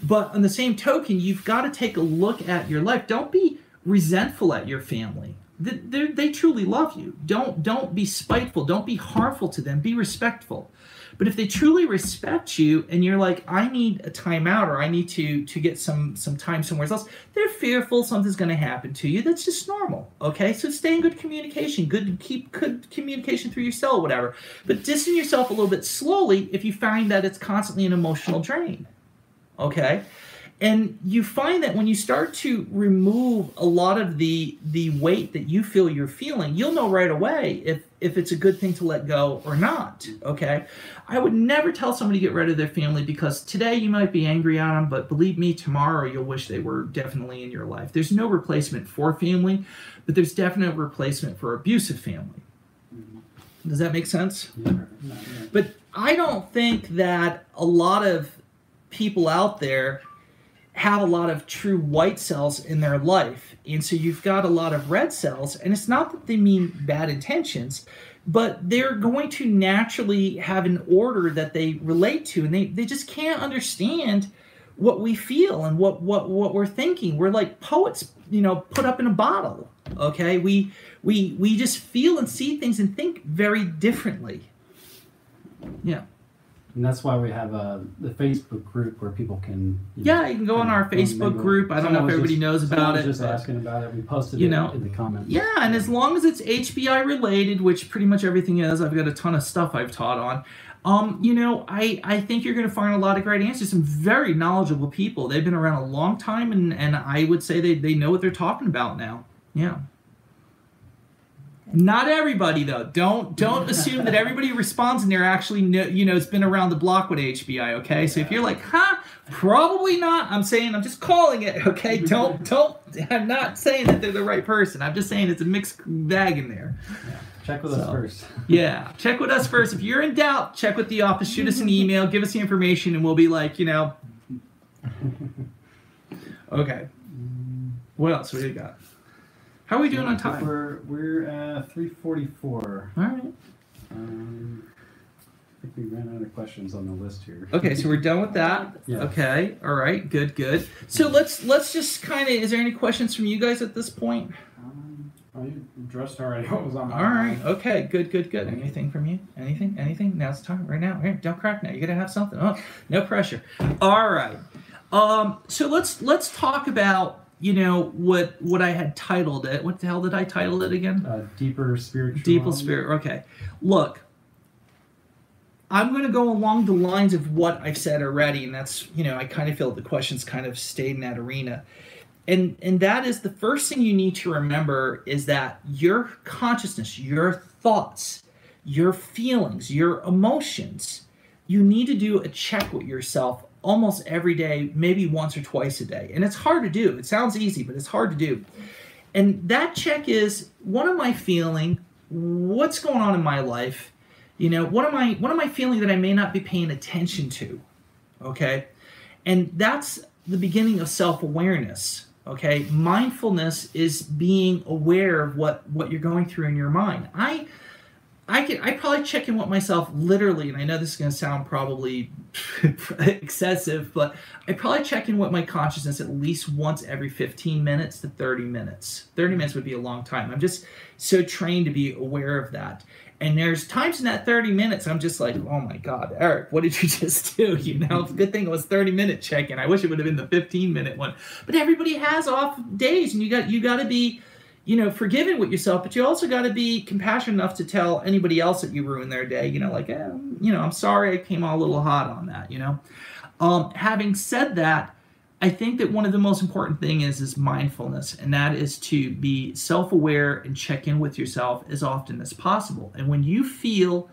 But on the same token you've got to take a look at your life. Don't be resentful at your family. They, they truly love you. Don't don't be spiteful. Don't be harmful to them. Be respectful but if they truly respect you and you're like, I need a timeout or I need to to get some some time somewhere else, they're fearful something's going to happen to you. That's just normal. Okay, so stay in good communication, good keep good communication through your cell, whatever. But distance yourself a little bit slowly if you find that it's constantly an emotional drain. Okay and you find that when you start to remove a lot of the the weight that you feel you're feeling you'll know right away if if it's a good thing to let go or not okay? I would never tell somebody to get rid of their family because today you might be angry at them but believe me tomorrow you'll wish they were definitely in your life. There's no replacement for family but there's definite replacement for abusive family. Does that make sense? Yeah. but i don't think that a lot of people out there have a lot of true white cells in their life. And so you've got a lot of red cells. And it's not that they mean bad intentions, but they're going to naturally have an order that they relate to. And they, they just can't understand what we feel and what, what, what we're thinking. We're like poets, you know, put up in a bottle. Okay. We, we, we just feel and see things and think very differently. Yeah. And that's why we have uh, the Facebook group where people can. You yeah, know, you can go on our Facebook group. I don't know if everybody just, knows about it. just asking about it. We posted you know, in the comments. Yeah, and as long as it's HBI related, which pretty much everything is, I've got a ton of stuff I've taught on. Um, you know, I, I think you're going to find a lot of great answers. Some very knowledgeable people. They've been around a long time, and, and I would say they, they know what they're talking about now. Yeah. Not everybody though. Don't don't assume that everybody responds and they're actually you know it's been around the block with HBI. Okay, so if you're like, huh, probably not. I'm saying I'm just calling it. Okay, don't don't. I'm not saying that they're the right person. I'm just saying it's a mixed bag in there. Yeah. Check with so, us first. yeah, check with us first. If you're in doubt, check with the office. Shoot us an email. Give us the information, and we'll be like, you know. Okay. What else? What do you got? How are we doing on time? We're we're at three forty four. All right. Um, I think we ran out of questions on the list here. Okay, so we're done with that. Yeah. Okay. All right. Good. Good. So let's let's just kind of. Is there any questions from you guys at this point? Um, Oh, you dressed already. What was on my All right. Okay. Good. Good. Good. Anything from you? Anything? Anything? Now's the time. Right now. Here, don't crack now. You gotta have something. Oh, no pressure. All right. Um. So let's let's talk about you know what what I had titled it. What the hell did I title it again? Uh, deeper spiritual. Deeper spirit. Okay. Look. I'm going to go along the lines of what I've said already, and that's you know I kind of feel the questions kind of stayed in that arena and and that is the first thing you need to remember is that your consciousness your thoughts your feelings your emotions you need to do a check with yourself almost every day maybe once or twice a day. And it's hard to do. It sounds easy but it's hard to do. And that check is what am i feeling? What's going on in my life? You know what am i what am i feeling that i may not be paying attention to? Okay? And that's the beginning of self-awareness. Okay? Mindfulness is being aware of what what you're going through in your mind. I i can i probably check in with myself literally and i know this is going to sound probably excessive but i probably check in with my consciousness at least once every 15 minutes to 30 minutes 30 minutes would be a long time i'm just so trained to be aware of that and there's times in that 30 minutes I'm just like, oh my God, Eric, what did you just do? You know, it's a good thing it was 30 minute check in. I wish it would have been the 15 minute one. But everybody has off days and you got you gotta be, you know, forgiving with yourself, but you also gotta be compassionate enough to tell anybody else that you ruined their day, you know, like, eh, you know, I'm sorry I came all a little hot on that, you know. Um, having said that, I think that one of the most important thing is is mindfulness, and that is to be self-aware and check in with yourself as often as possible. And when you feel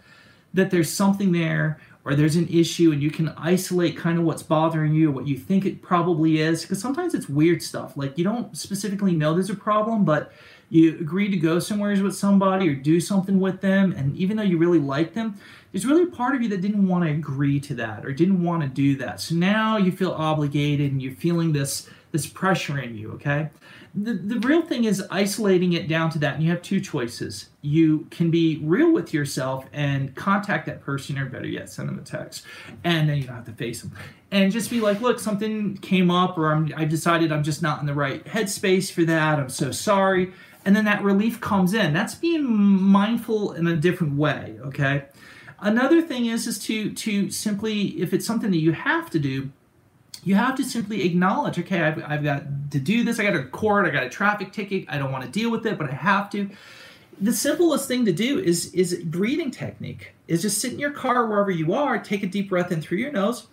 that there's something there or there's an issue and you can isolate kind of what's bothering you, what you think it probably is, because sometimes it's weird stuff. Like you don't specifically know there's a problem, but you agree to go somewhere with somebody or do something with them, and even though you really like them, there's really a part of you that didn't want to agree to that or didn't want to do that. So now you feel obligated and you're feeling this this pressure in you, okay? The, the real thing is isolating it down to that, and you have two choices. You can be real with yourself and contact that person, or better yet, send them a text, and then you don't have to face them. And just be like, look, something came up, or I'm, I've decided I'm just not in the right headspace for that. I'm so sorry. And then that relief comes in. That's being mindful in a different way, okay? Another thing is is to to simply if it's something that you have to do, you have to simply acknowledge, okay, I've, I've got to do this. I got a court. I got a traffic ticket. I don't want to deal with it, but I have to. The simplest thing to do is is breathing technique. Is just sit in your car wherever you are, take a deep breath in through your nose,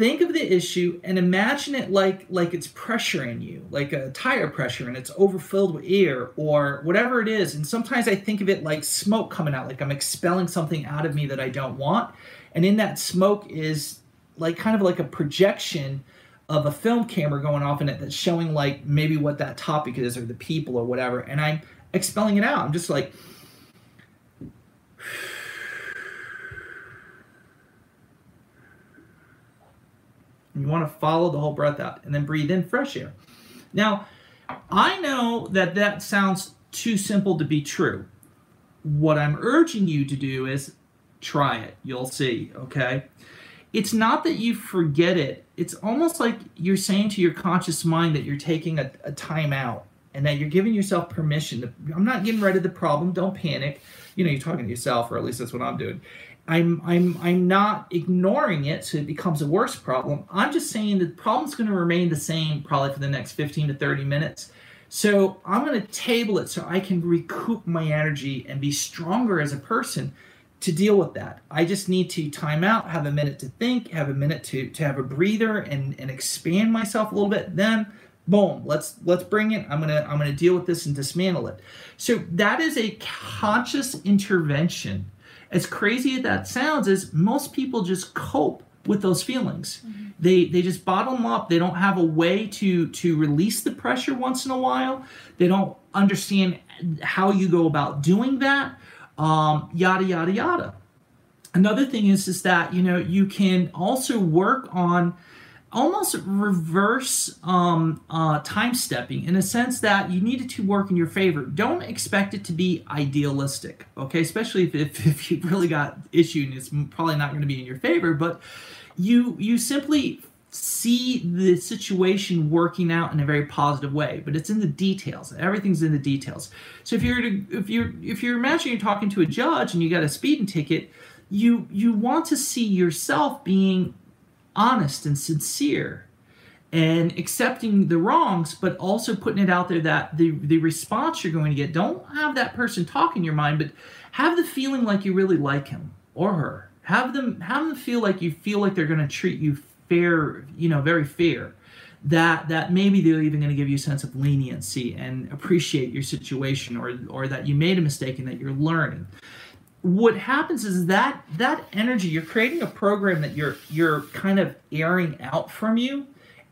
think of the issue and imagine it like like it's pressuring you like a tire pressure and it's overfilled with air or whatever it is and sometimes i think of it like smoke coming out like i'm expelling something out of me that i don't want and in that smoke is like kind of like a projection of a film camera going off in it that's showing like maybe what that topic is or the people or whatever and i'm expelling it out i'm just like You want to follow the whole breath out and then breathe in fresh air. Now, I know that that sounds too simple to be true. What I'm urging you to do is try it. You'll see, okay? It's not that you forget it. It's almost like you're saying to your conscious mind that you're taking a, a time out and that you're giving yourself permission to, I'm not getting rid of the problem. Don't panic. You know, you're talking to yourself, or at least that's what I'm doing. I'm I'm I'm not ignoring it so it becomes a worse problem. I'm just saying the problem's going to remain the same probably for the next 15 to 30 minutes. So I'm going to table it so I can recoup my energy and be stronger as a person to deal with that. I just need to time out, have a minute to think, have a minute to to have a breather and and expand myself a little bit. Then boom, let's let's bring it. I'm going to I'm going to deal with this and dismantle it. So that is a conscious intervention as crazy as that sounds, is most people just cope with those feelings. Mm-hmm. They they just bottle them up. They don't have a way to to release the pressure once in a while. They don't understand how you go about doing that. Um, yada yada yada. Another thing is is that you know you can also work on almost reverse um, uh, time stepping in a sense that you need it to work in your favor. Don't expect it to be idealistic, okay? Especially if, if, if you've really got issue and it's probably not going to be in your favor, but you you simply see the situation working out in a very positive way but it's in the details. Everything's in the details. So if you're to, if you're if you're imagining you're talking to a judge and you got a speeding ticket you you want to see yourself being honest and sincere and accepting the wrongs but also putting it out there that the the response you're going to get don't have that person talk in your mind but have the feeling like you really like him or her. Have them have them feel like you feel like they're going to treat you fair, you know, very fair. That that maybe they're even going to give you a sense of leniency and appreciate your situation, or or that you made a mistake and that you're learning. What happens is that that energy you're creating a program that you're you're kind of airing out from you,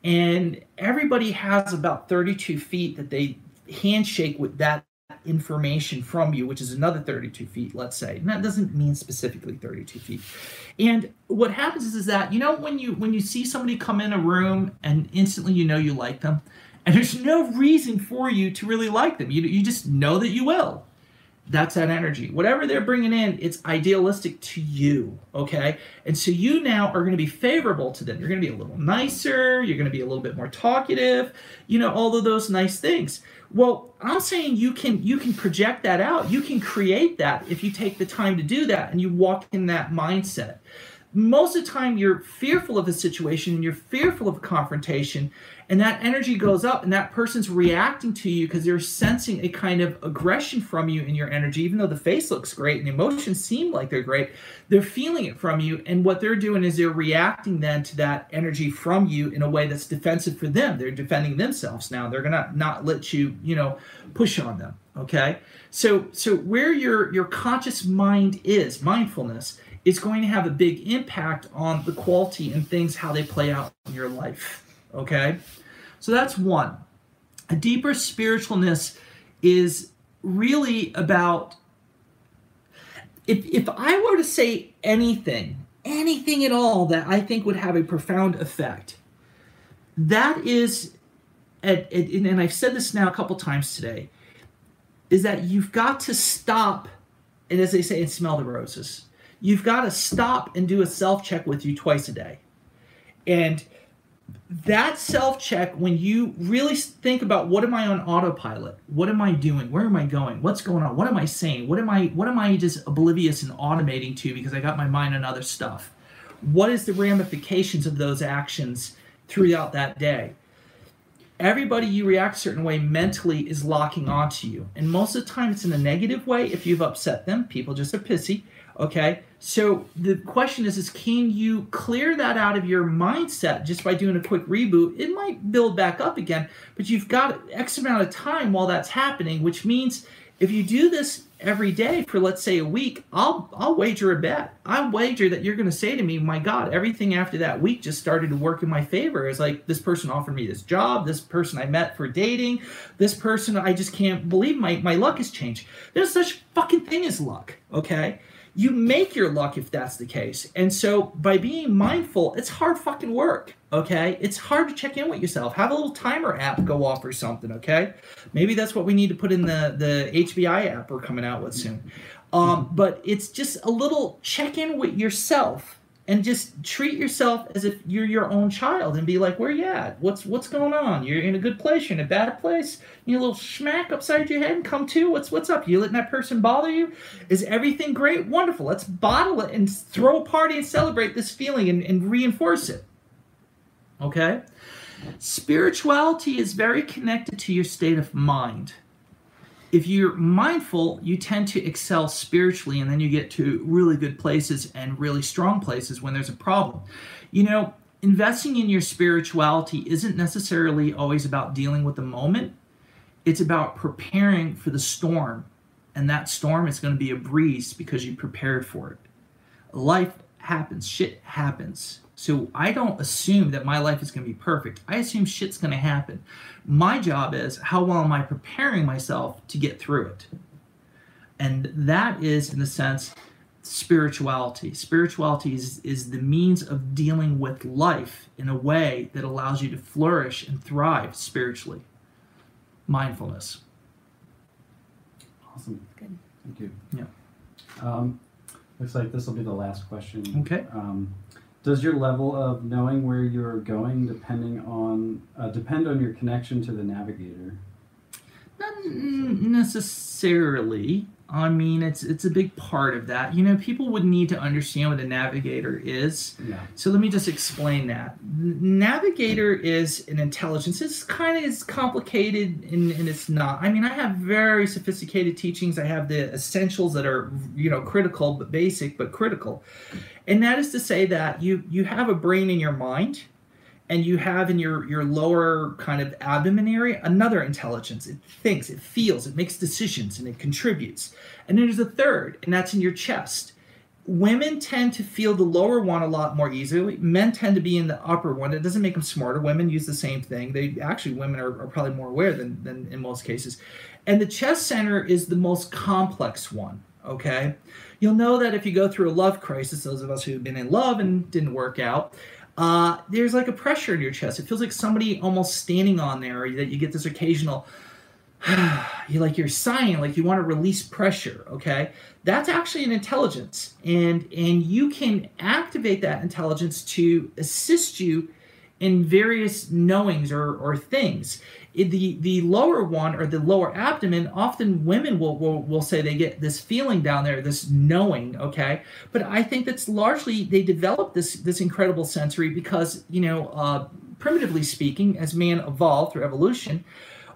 and everybody has about 32 feet that they handshake with that information from you, which is another 32 feet, let's say. And that doesn't mean specifically 32 feet. And what happens is, is that you know when you when you see somebody come in a room and instantly you know you like them, and there's no reason for you to really like them. You you just know that you will. That's that energy. Whatever they're bringing in, it's idealistic to you, okay? And so you now are going to be favorable to them. You're going to be a little nicer. You're going to be a little bit more talkative. You know all of those nice things. Well, I'm saying you can you can project that out. You can create that if you take the time to do that and you walk in that mindset. Most of the time you're fearful of a situation and you're fearful of a confrontation and that energy goes up and that person's reacting to you because they're sensing a kind of aggression from you in your energy. Even though the face looks great and the emotions seem like they're great they're feeling it from you. And what they're doing is they're reacting then to that energy from you in a way that's defensive for them. They're defending themselves now. They're gonna not let you you know push on them okay? So so where your your conscious mind is mindfulness is going to have a big impact on the quality and things how they play out in your life Okay? So that's one. A deeper spiritualness is really about if if I were to say anything, anything at all that I think would have a profound effect, that is at, at, and I've said this now a couple times today, is that you've got to stop, and as they say, and smell the roses. You've got to stop and do a self check with you twice a day. And that self check when you really think about what am i on autopilot? What am i doing? Where am i going? What's going on? What am i saying? What am i what am i just oblivious and automating to because i got my mind on other stuff? What is the ramifications of those actions throughout that day? Everybody you react a certain way mentally is locking onto you. And most of the time it's in a negative way. If you've upset them people just are pissy Okay, so the question is, is can you clear that out of your mindset just by doing a quick reboot? It might build back up again, but you've got X amount of time while that's happening, which means if you do this every day for let's say a week, I'll I'll wager a bet. I wager that you're going to say to me, "My God, everything after that week just started to work in my favor." It's like this person offered me this job, this person I met for dating, this person I just can't believe my my luck has changed. There's such fucking thing as luck, okay? You make your luck if that's the case. And so by being mindful, it's hard fucking work. Okay. It's hard to check in with yourself. Have a little timer app go off or something. Okay. Maybe that's what we need to put in the, the HBI app we're coming out with soon. Um, but it's just a little check in with yourself and just treat yourself as if you're your own child and be like, where you at? What's what's going on? You're in a good place, you're in a bad place, you a little smack upside your head and come to. What's what's up? You letting that person bother you? Is everything great? Wonderful. Let's bottle it and throw a party and celebrate this feeling and, and reinforce it. Okay? Spirituality is very connected to your state of mind if you're mindful, you tend to excel spiritually, and then you get to really good places and really strong places when there's a problem. You know, investing in your spirituality isn't necessarily always about dealing with the moment, it's about preparing for the storm. And that storm is going to be a breeze because you prepared for it. Life happens, shit happens. So I don't assume that my life is going to be perfect. I assume shit's going to happen. My job is how well am I preparing myself to get through it? And that is, in a sense, spirituality. Spirituality is, is the means of dealing with life in a way that allows you to flourish and thrive spiritually. Mindfulness. Awesome. Good. Thank you. Yeah. Um, looks like this will be the last question. Okay. Um, Does your level of knowing where you're going depending on uh, depend on your connection to the navigator? Not necessarily. I mean, it's it's a big part of that. You know, people would need to understand what a navigator is. Yeah. So let me just explain that. Navigator is an intelligence. It's kind of is complicated and, and it's not. I mean, I have very sophisticated teachings. I have the essentials that are you know critical but basic but critical, and that is to say that you you have a brain in your mind and you have in your your lower kind of abdomen area another intelligence. It thinks it feels it makes decisions and it contributes. And then there's a third and that's in your chest. Women tend to feel the lower one a lot more easily. Men tend to be in the upper one. It doesn't make them smarter. Women use the same thing. They actually women are, are probably more aware than, than in most cases. And the chest center is the most complex one okay? You'll know that if you go through a love crisis those of us who've been in love and didn't work out uh, there's like a pressure in your chest. It feels like somebody almost standing on there. Or that you get this occasional, you like you're sighing, like you want to release pressure. Okay, that's actually an intelligence, and and you can activate that intelligence to assist you in various knowings or or things the the lower one or the lower abdomen often women will, will will say they get this feeling down there this knowing okay? But i think that's largely they develop this this incredible sensory because you know uh, primitively speaking as man evolved through evolution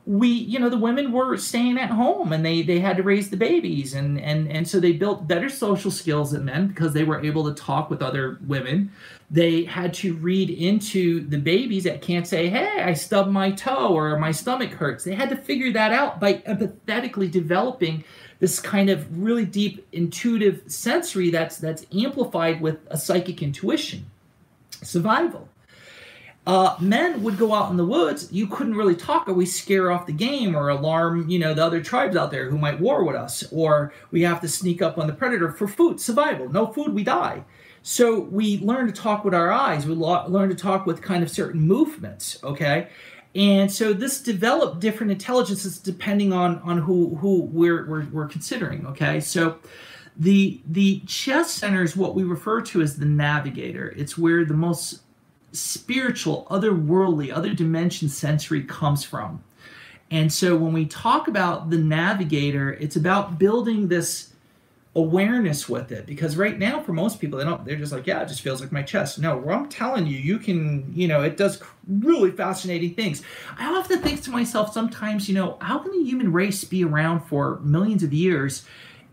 we you know the women were staying at home and they they had to raise the babies and and and so they built better social skills than men because they were able to talk with other women they had to read into the babies that can't say hey i stubbed my toe or my stomach hurts they had to figure that out by empathetically developing this kind of really deep intuitive sensory that's that's amplified with a psychic intuition survival uh, men would go out in the woods. You couldn't really talk, or we scare off the game, or alarm, you know, the other tribes out there who might war with us, or we have to sneak up on the predator for food, survival. No food, we die. So we learn to talk with our eyes. We learn to talk with kind of certain movements. Okay, and so this developed different intelligences depending on on who who we're we're, we're considering. Okay, so the the chest center is what we refer to as the navigator. It's where the most spiritual, otherworldly, other dimension sensory comes from. And so when we talk about the navigator, it's about building this awareness with it. Because right now for most people they don't they're just like yeah it just feels like my chest. No i'm telling you you can you know it does really fascinating things. I often think to myself sometimes you know how can the human race be around for millions of years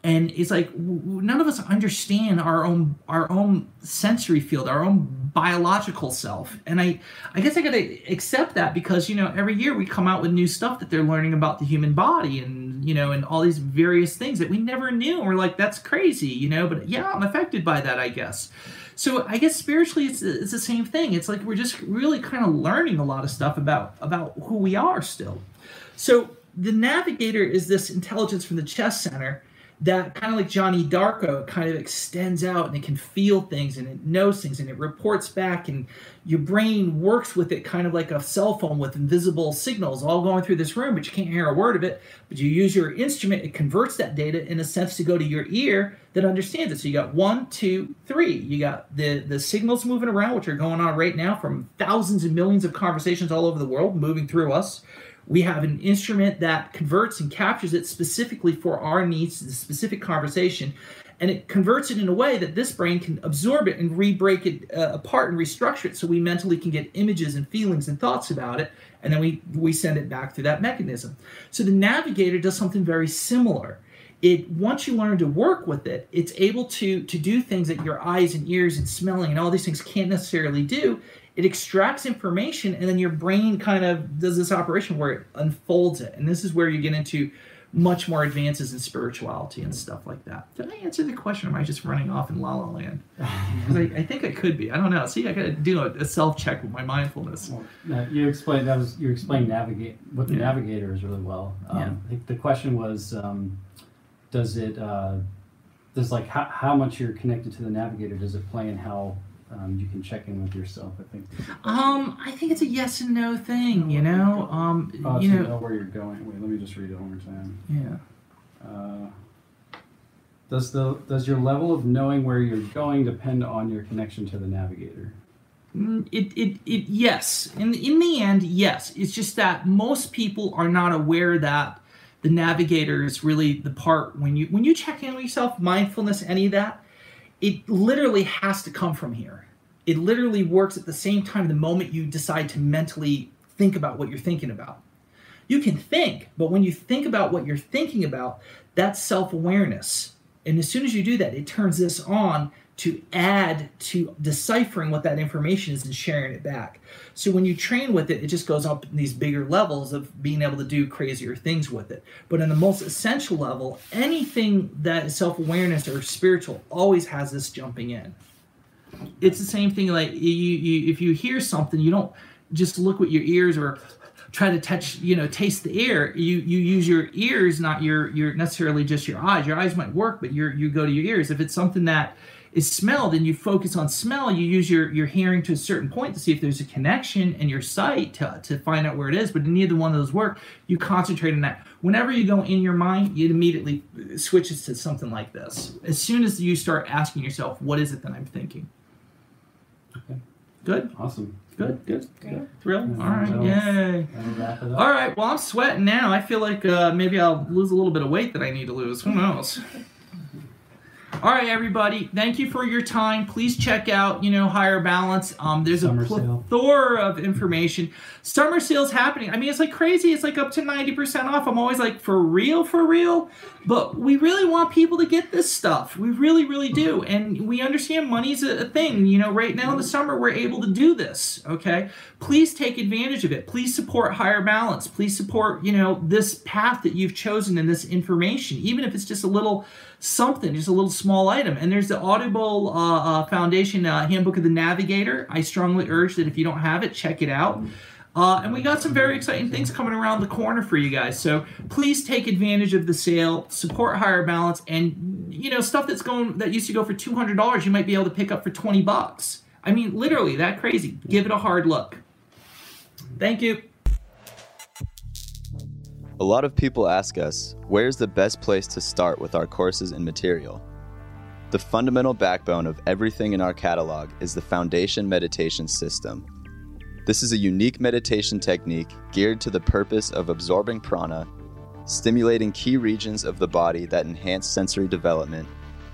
and it's like none of us understand our own our own sensory field our own biological self. And i i guess i gotta accept that because you know every year we come out with new stuff that they're learning about the human body and you know and all these various things that we never knew. We're like that's crazy you know but yeah i'm affected by that i guess. So i guess spiritually it's, it's the same thing. It's like we're just really kind of learning a lot of stuff about about who we are still. So the navigator is this intelligence from the chest center that kind of like Johnny Darko, kind of extends out and it can feel things and it knows things and it reports back and your brain works with it kind of like a cell phone with invisible signals all going through this room, but you can't hear a word of it. But you use your instrument, it converts that data in a sense to go to your ear that understands it. So you got one, two, three. You got the the signals moving around, which are going on right now from thousands and millions of conversations all over the world moving through us. We have an instrument that converts and captures it specifically for our needs, the specific conversation, and it converts it in a way that this brain can absorb it and re-break it uh, apart and restructure it so we mentally can get images and feelings and thoughts about it and then we we send it back through that mechanism. So the navigator does something very similar. It once you learn to work with it it's able to to do things that your eyes and ears and smelling and all these things can't necessarily do. It extracts information and then your brain kind of does this operation where it unfolds it. And this is where you get into much more advances in spirituality and stuff like that. Did i answer the question or am i just running off in la la land? I, I, think i could be. I don't know. See i gotta do a, a self-check with my mindfulness. Well, you explained that was you explained navigate what the yeah. navigator is really well. Um, yeah. i think the question was um, does it uh, does like how, how much you're connected to the navigator does it play in how um, you can check in with yourself. I think. Um, I think it's a yes and no thing. You know, um, oh, you know, know, where you're going. Wait, let me just read it one more time. Yeah. Uh, Does the does your level of knowing where you're going depend on your connection to the navigator? Mm, it, it, it yes. In, in the end, yes. It's just that most people are not aware that the navigator is really the part when you when you check in with yourself, mindfulness, any of that, it literally has to come from here. It literally works at the same time the moment you decide to mentally think about what you're thinking about. You can think, but when you think about what you're thinking about, that's self-awareness and as soon as you do that, it turns this on to add to deciphering what that information is and sharing it back. So when you train with it, it just goes up in these bigger levels of being able to do crazier things with it. But in the most essential level, anything that is self awareness or spiritual always has this jumping in. It's the same thing like you, you if you hear something, you don't just look with your ears or try to touch you know taste the air you you use your ears not your your necessarily just your eyes your eyes might work but you you go to your ears if it's something that is smelled and you focus on smell. You use your your hearing to a certain point to see if there's a connection and your sight to, to find out where it is but neither one of those work. You concentrate on that. Whenever you go in your mind it immediately switches to something like this. As soon as you start asking yourself what is it that i'm thinking? Okay. Good? Awesome. Good, good, good. Thrill. All right, yay. All right, well, I'm sweating now. I feel like uh, maybe I'll lose a little bit of weight that I need to lose. Who knows? All right, everybody. Thank you for your time. Please check out, you know, Higher Balance. Um, there's Summer a plethora of information. Summer sales happening. I mean, it's like crazy. It's like up to 90% off. I'm always like, for real, for real. But we really want people to get this stuff. We really, really do. And we understand money's a, a thing. You know, right now in the summer, we're able to do this. Okay. Please take advantage of it. Please support Higher Balance. Please support, you know, this path that you've chosen and this information, even if it's just a little something, just a little small item. And there's the Audible uh, uh, Foundation uh, Handbook of the Navigator. I strongly urge that if you don't have it, check it out. Uh, and we got some very exciting things coming around the corner for you guys. So please take advantage of the sale, support Higher Balance, and you know stuff that's going that used to go for two hundred dollars, you might be able to pick up for twenty bucks. I mean, literally that crazy. Give it a hard look. Thank you. A lot of people ask us, where's the best place to start with our courses and material? The fundamental backbone of everything in our catalog is the Foundation Meditation System. This is a unique meditation technique geared to the purpose of absorbing prana, stimulating key regions of the body that enhance sensory development,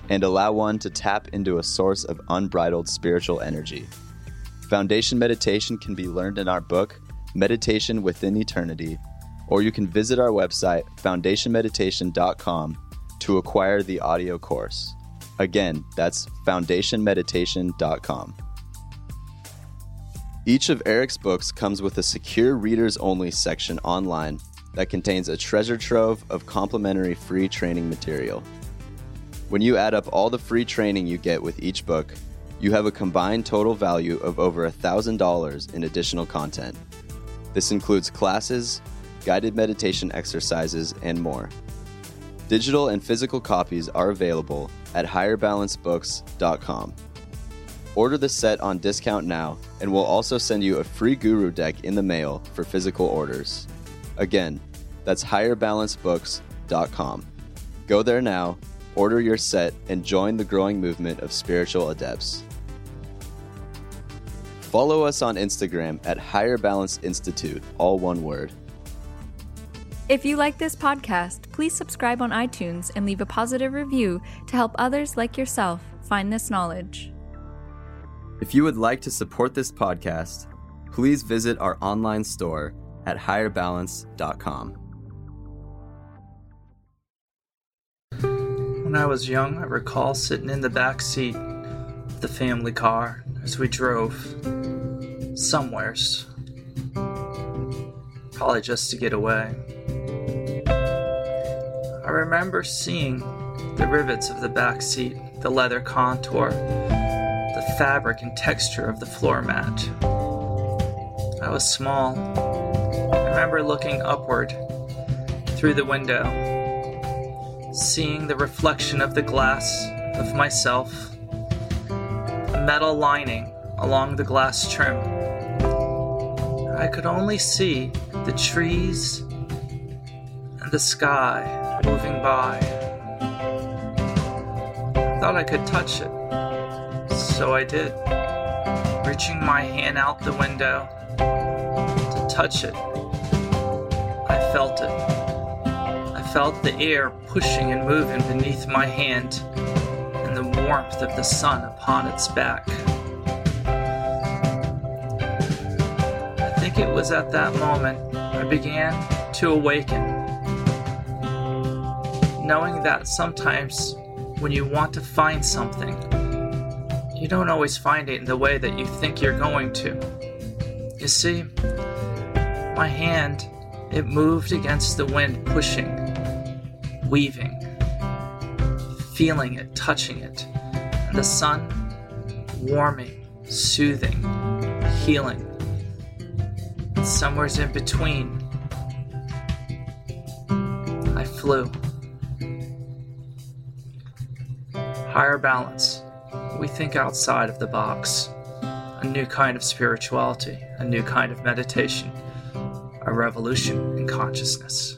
and allow one to tap into a source of unbridled spiritual energy. Foundation meditation can be learned in our book, Meditation Within Eternity, or you can visit our website, foundationmeditation.com, to acquire the audio course. Again, that's foundationmeditation.com. Each of Eric's books comes with a secure readers only section online that contains a treasure trove of complimentary free training material. When you add up all the free training you get with each book, you have a combined total value of over $1,000 in additional content. This includes classes, guided meditation exercises, and more. Digital and physical copies are available at higherbalancebooks.com. Order the set on discount now, and we'll also send you a free guru deck in the mail for physical orders. Again, that's higherbalancebooks.com. Go there now, order your set, and join the growing movement of spiritual adepts. Follow us on Instagram at Higher Balance Institute, all one word. If you like this podcast, please subscribe on iTunes and leave a positive review to help others like yourself find this knowledge. If you would like to support this podcast, please visit our online store at higherbalance.com. When I was young, I recall sitting in the back seat of the family car as we drove somewheres, probably just to get away. I remember seeing the rivets of the back seat, the leather contour, the fabric and texture of the floor mat. I was small. I remember looking upward through the window, seeing the reflection of the glass of myself, a metal lining along the glass trim. I could only see the trees the sky moving by. thought I could touch it. So I did, reaching my hand out the window to touch it. I felt it. I felt the air pushing and moving beneath my hand and the warmth of the sun upon its back. I think it was at that moment I began to awaken, knowing that sometimes when you want to find something, you don't always find it in the way that you think you're going to. You see, my hand, it moved against the wind, pushing, weaving, feeling it, touching it, and the sun warming, soothing, healing. And somewhere's in between, I flew. Higher balance. We think outside of the box. A new kind of spirituality, a new kind of meditation, a revolution in consciousness.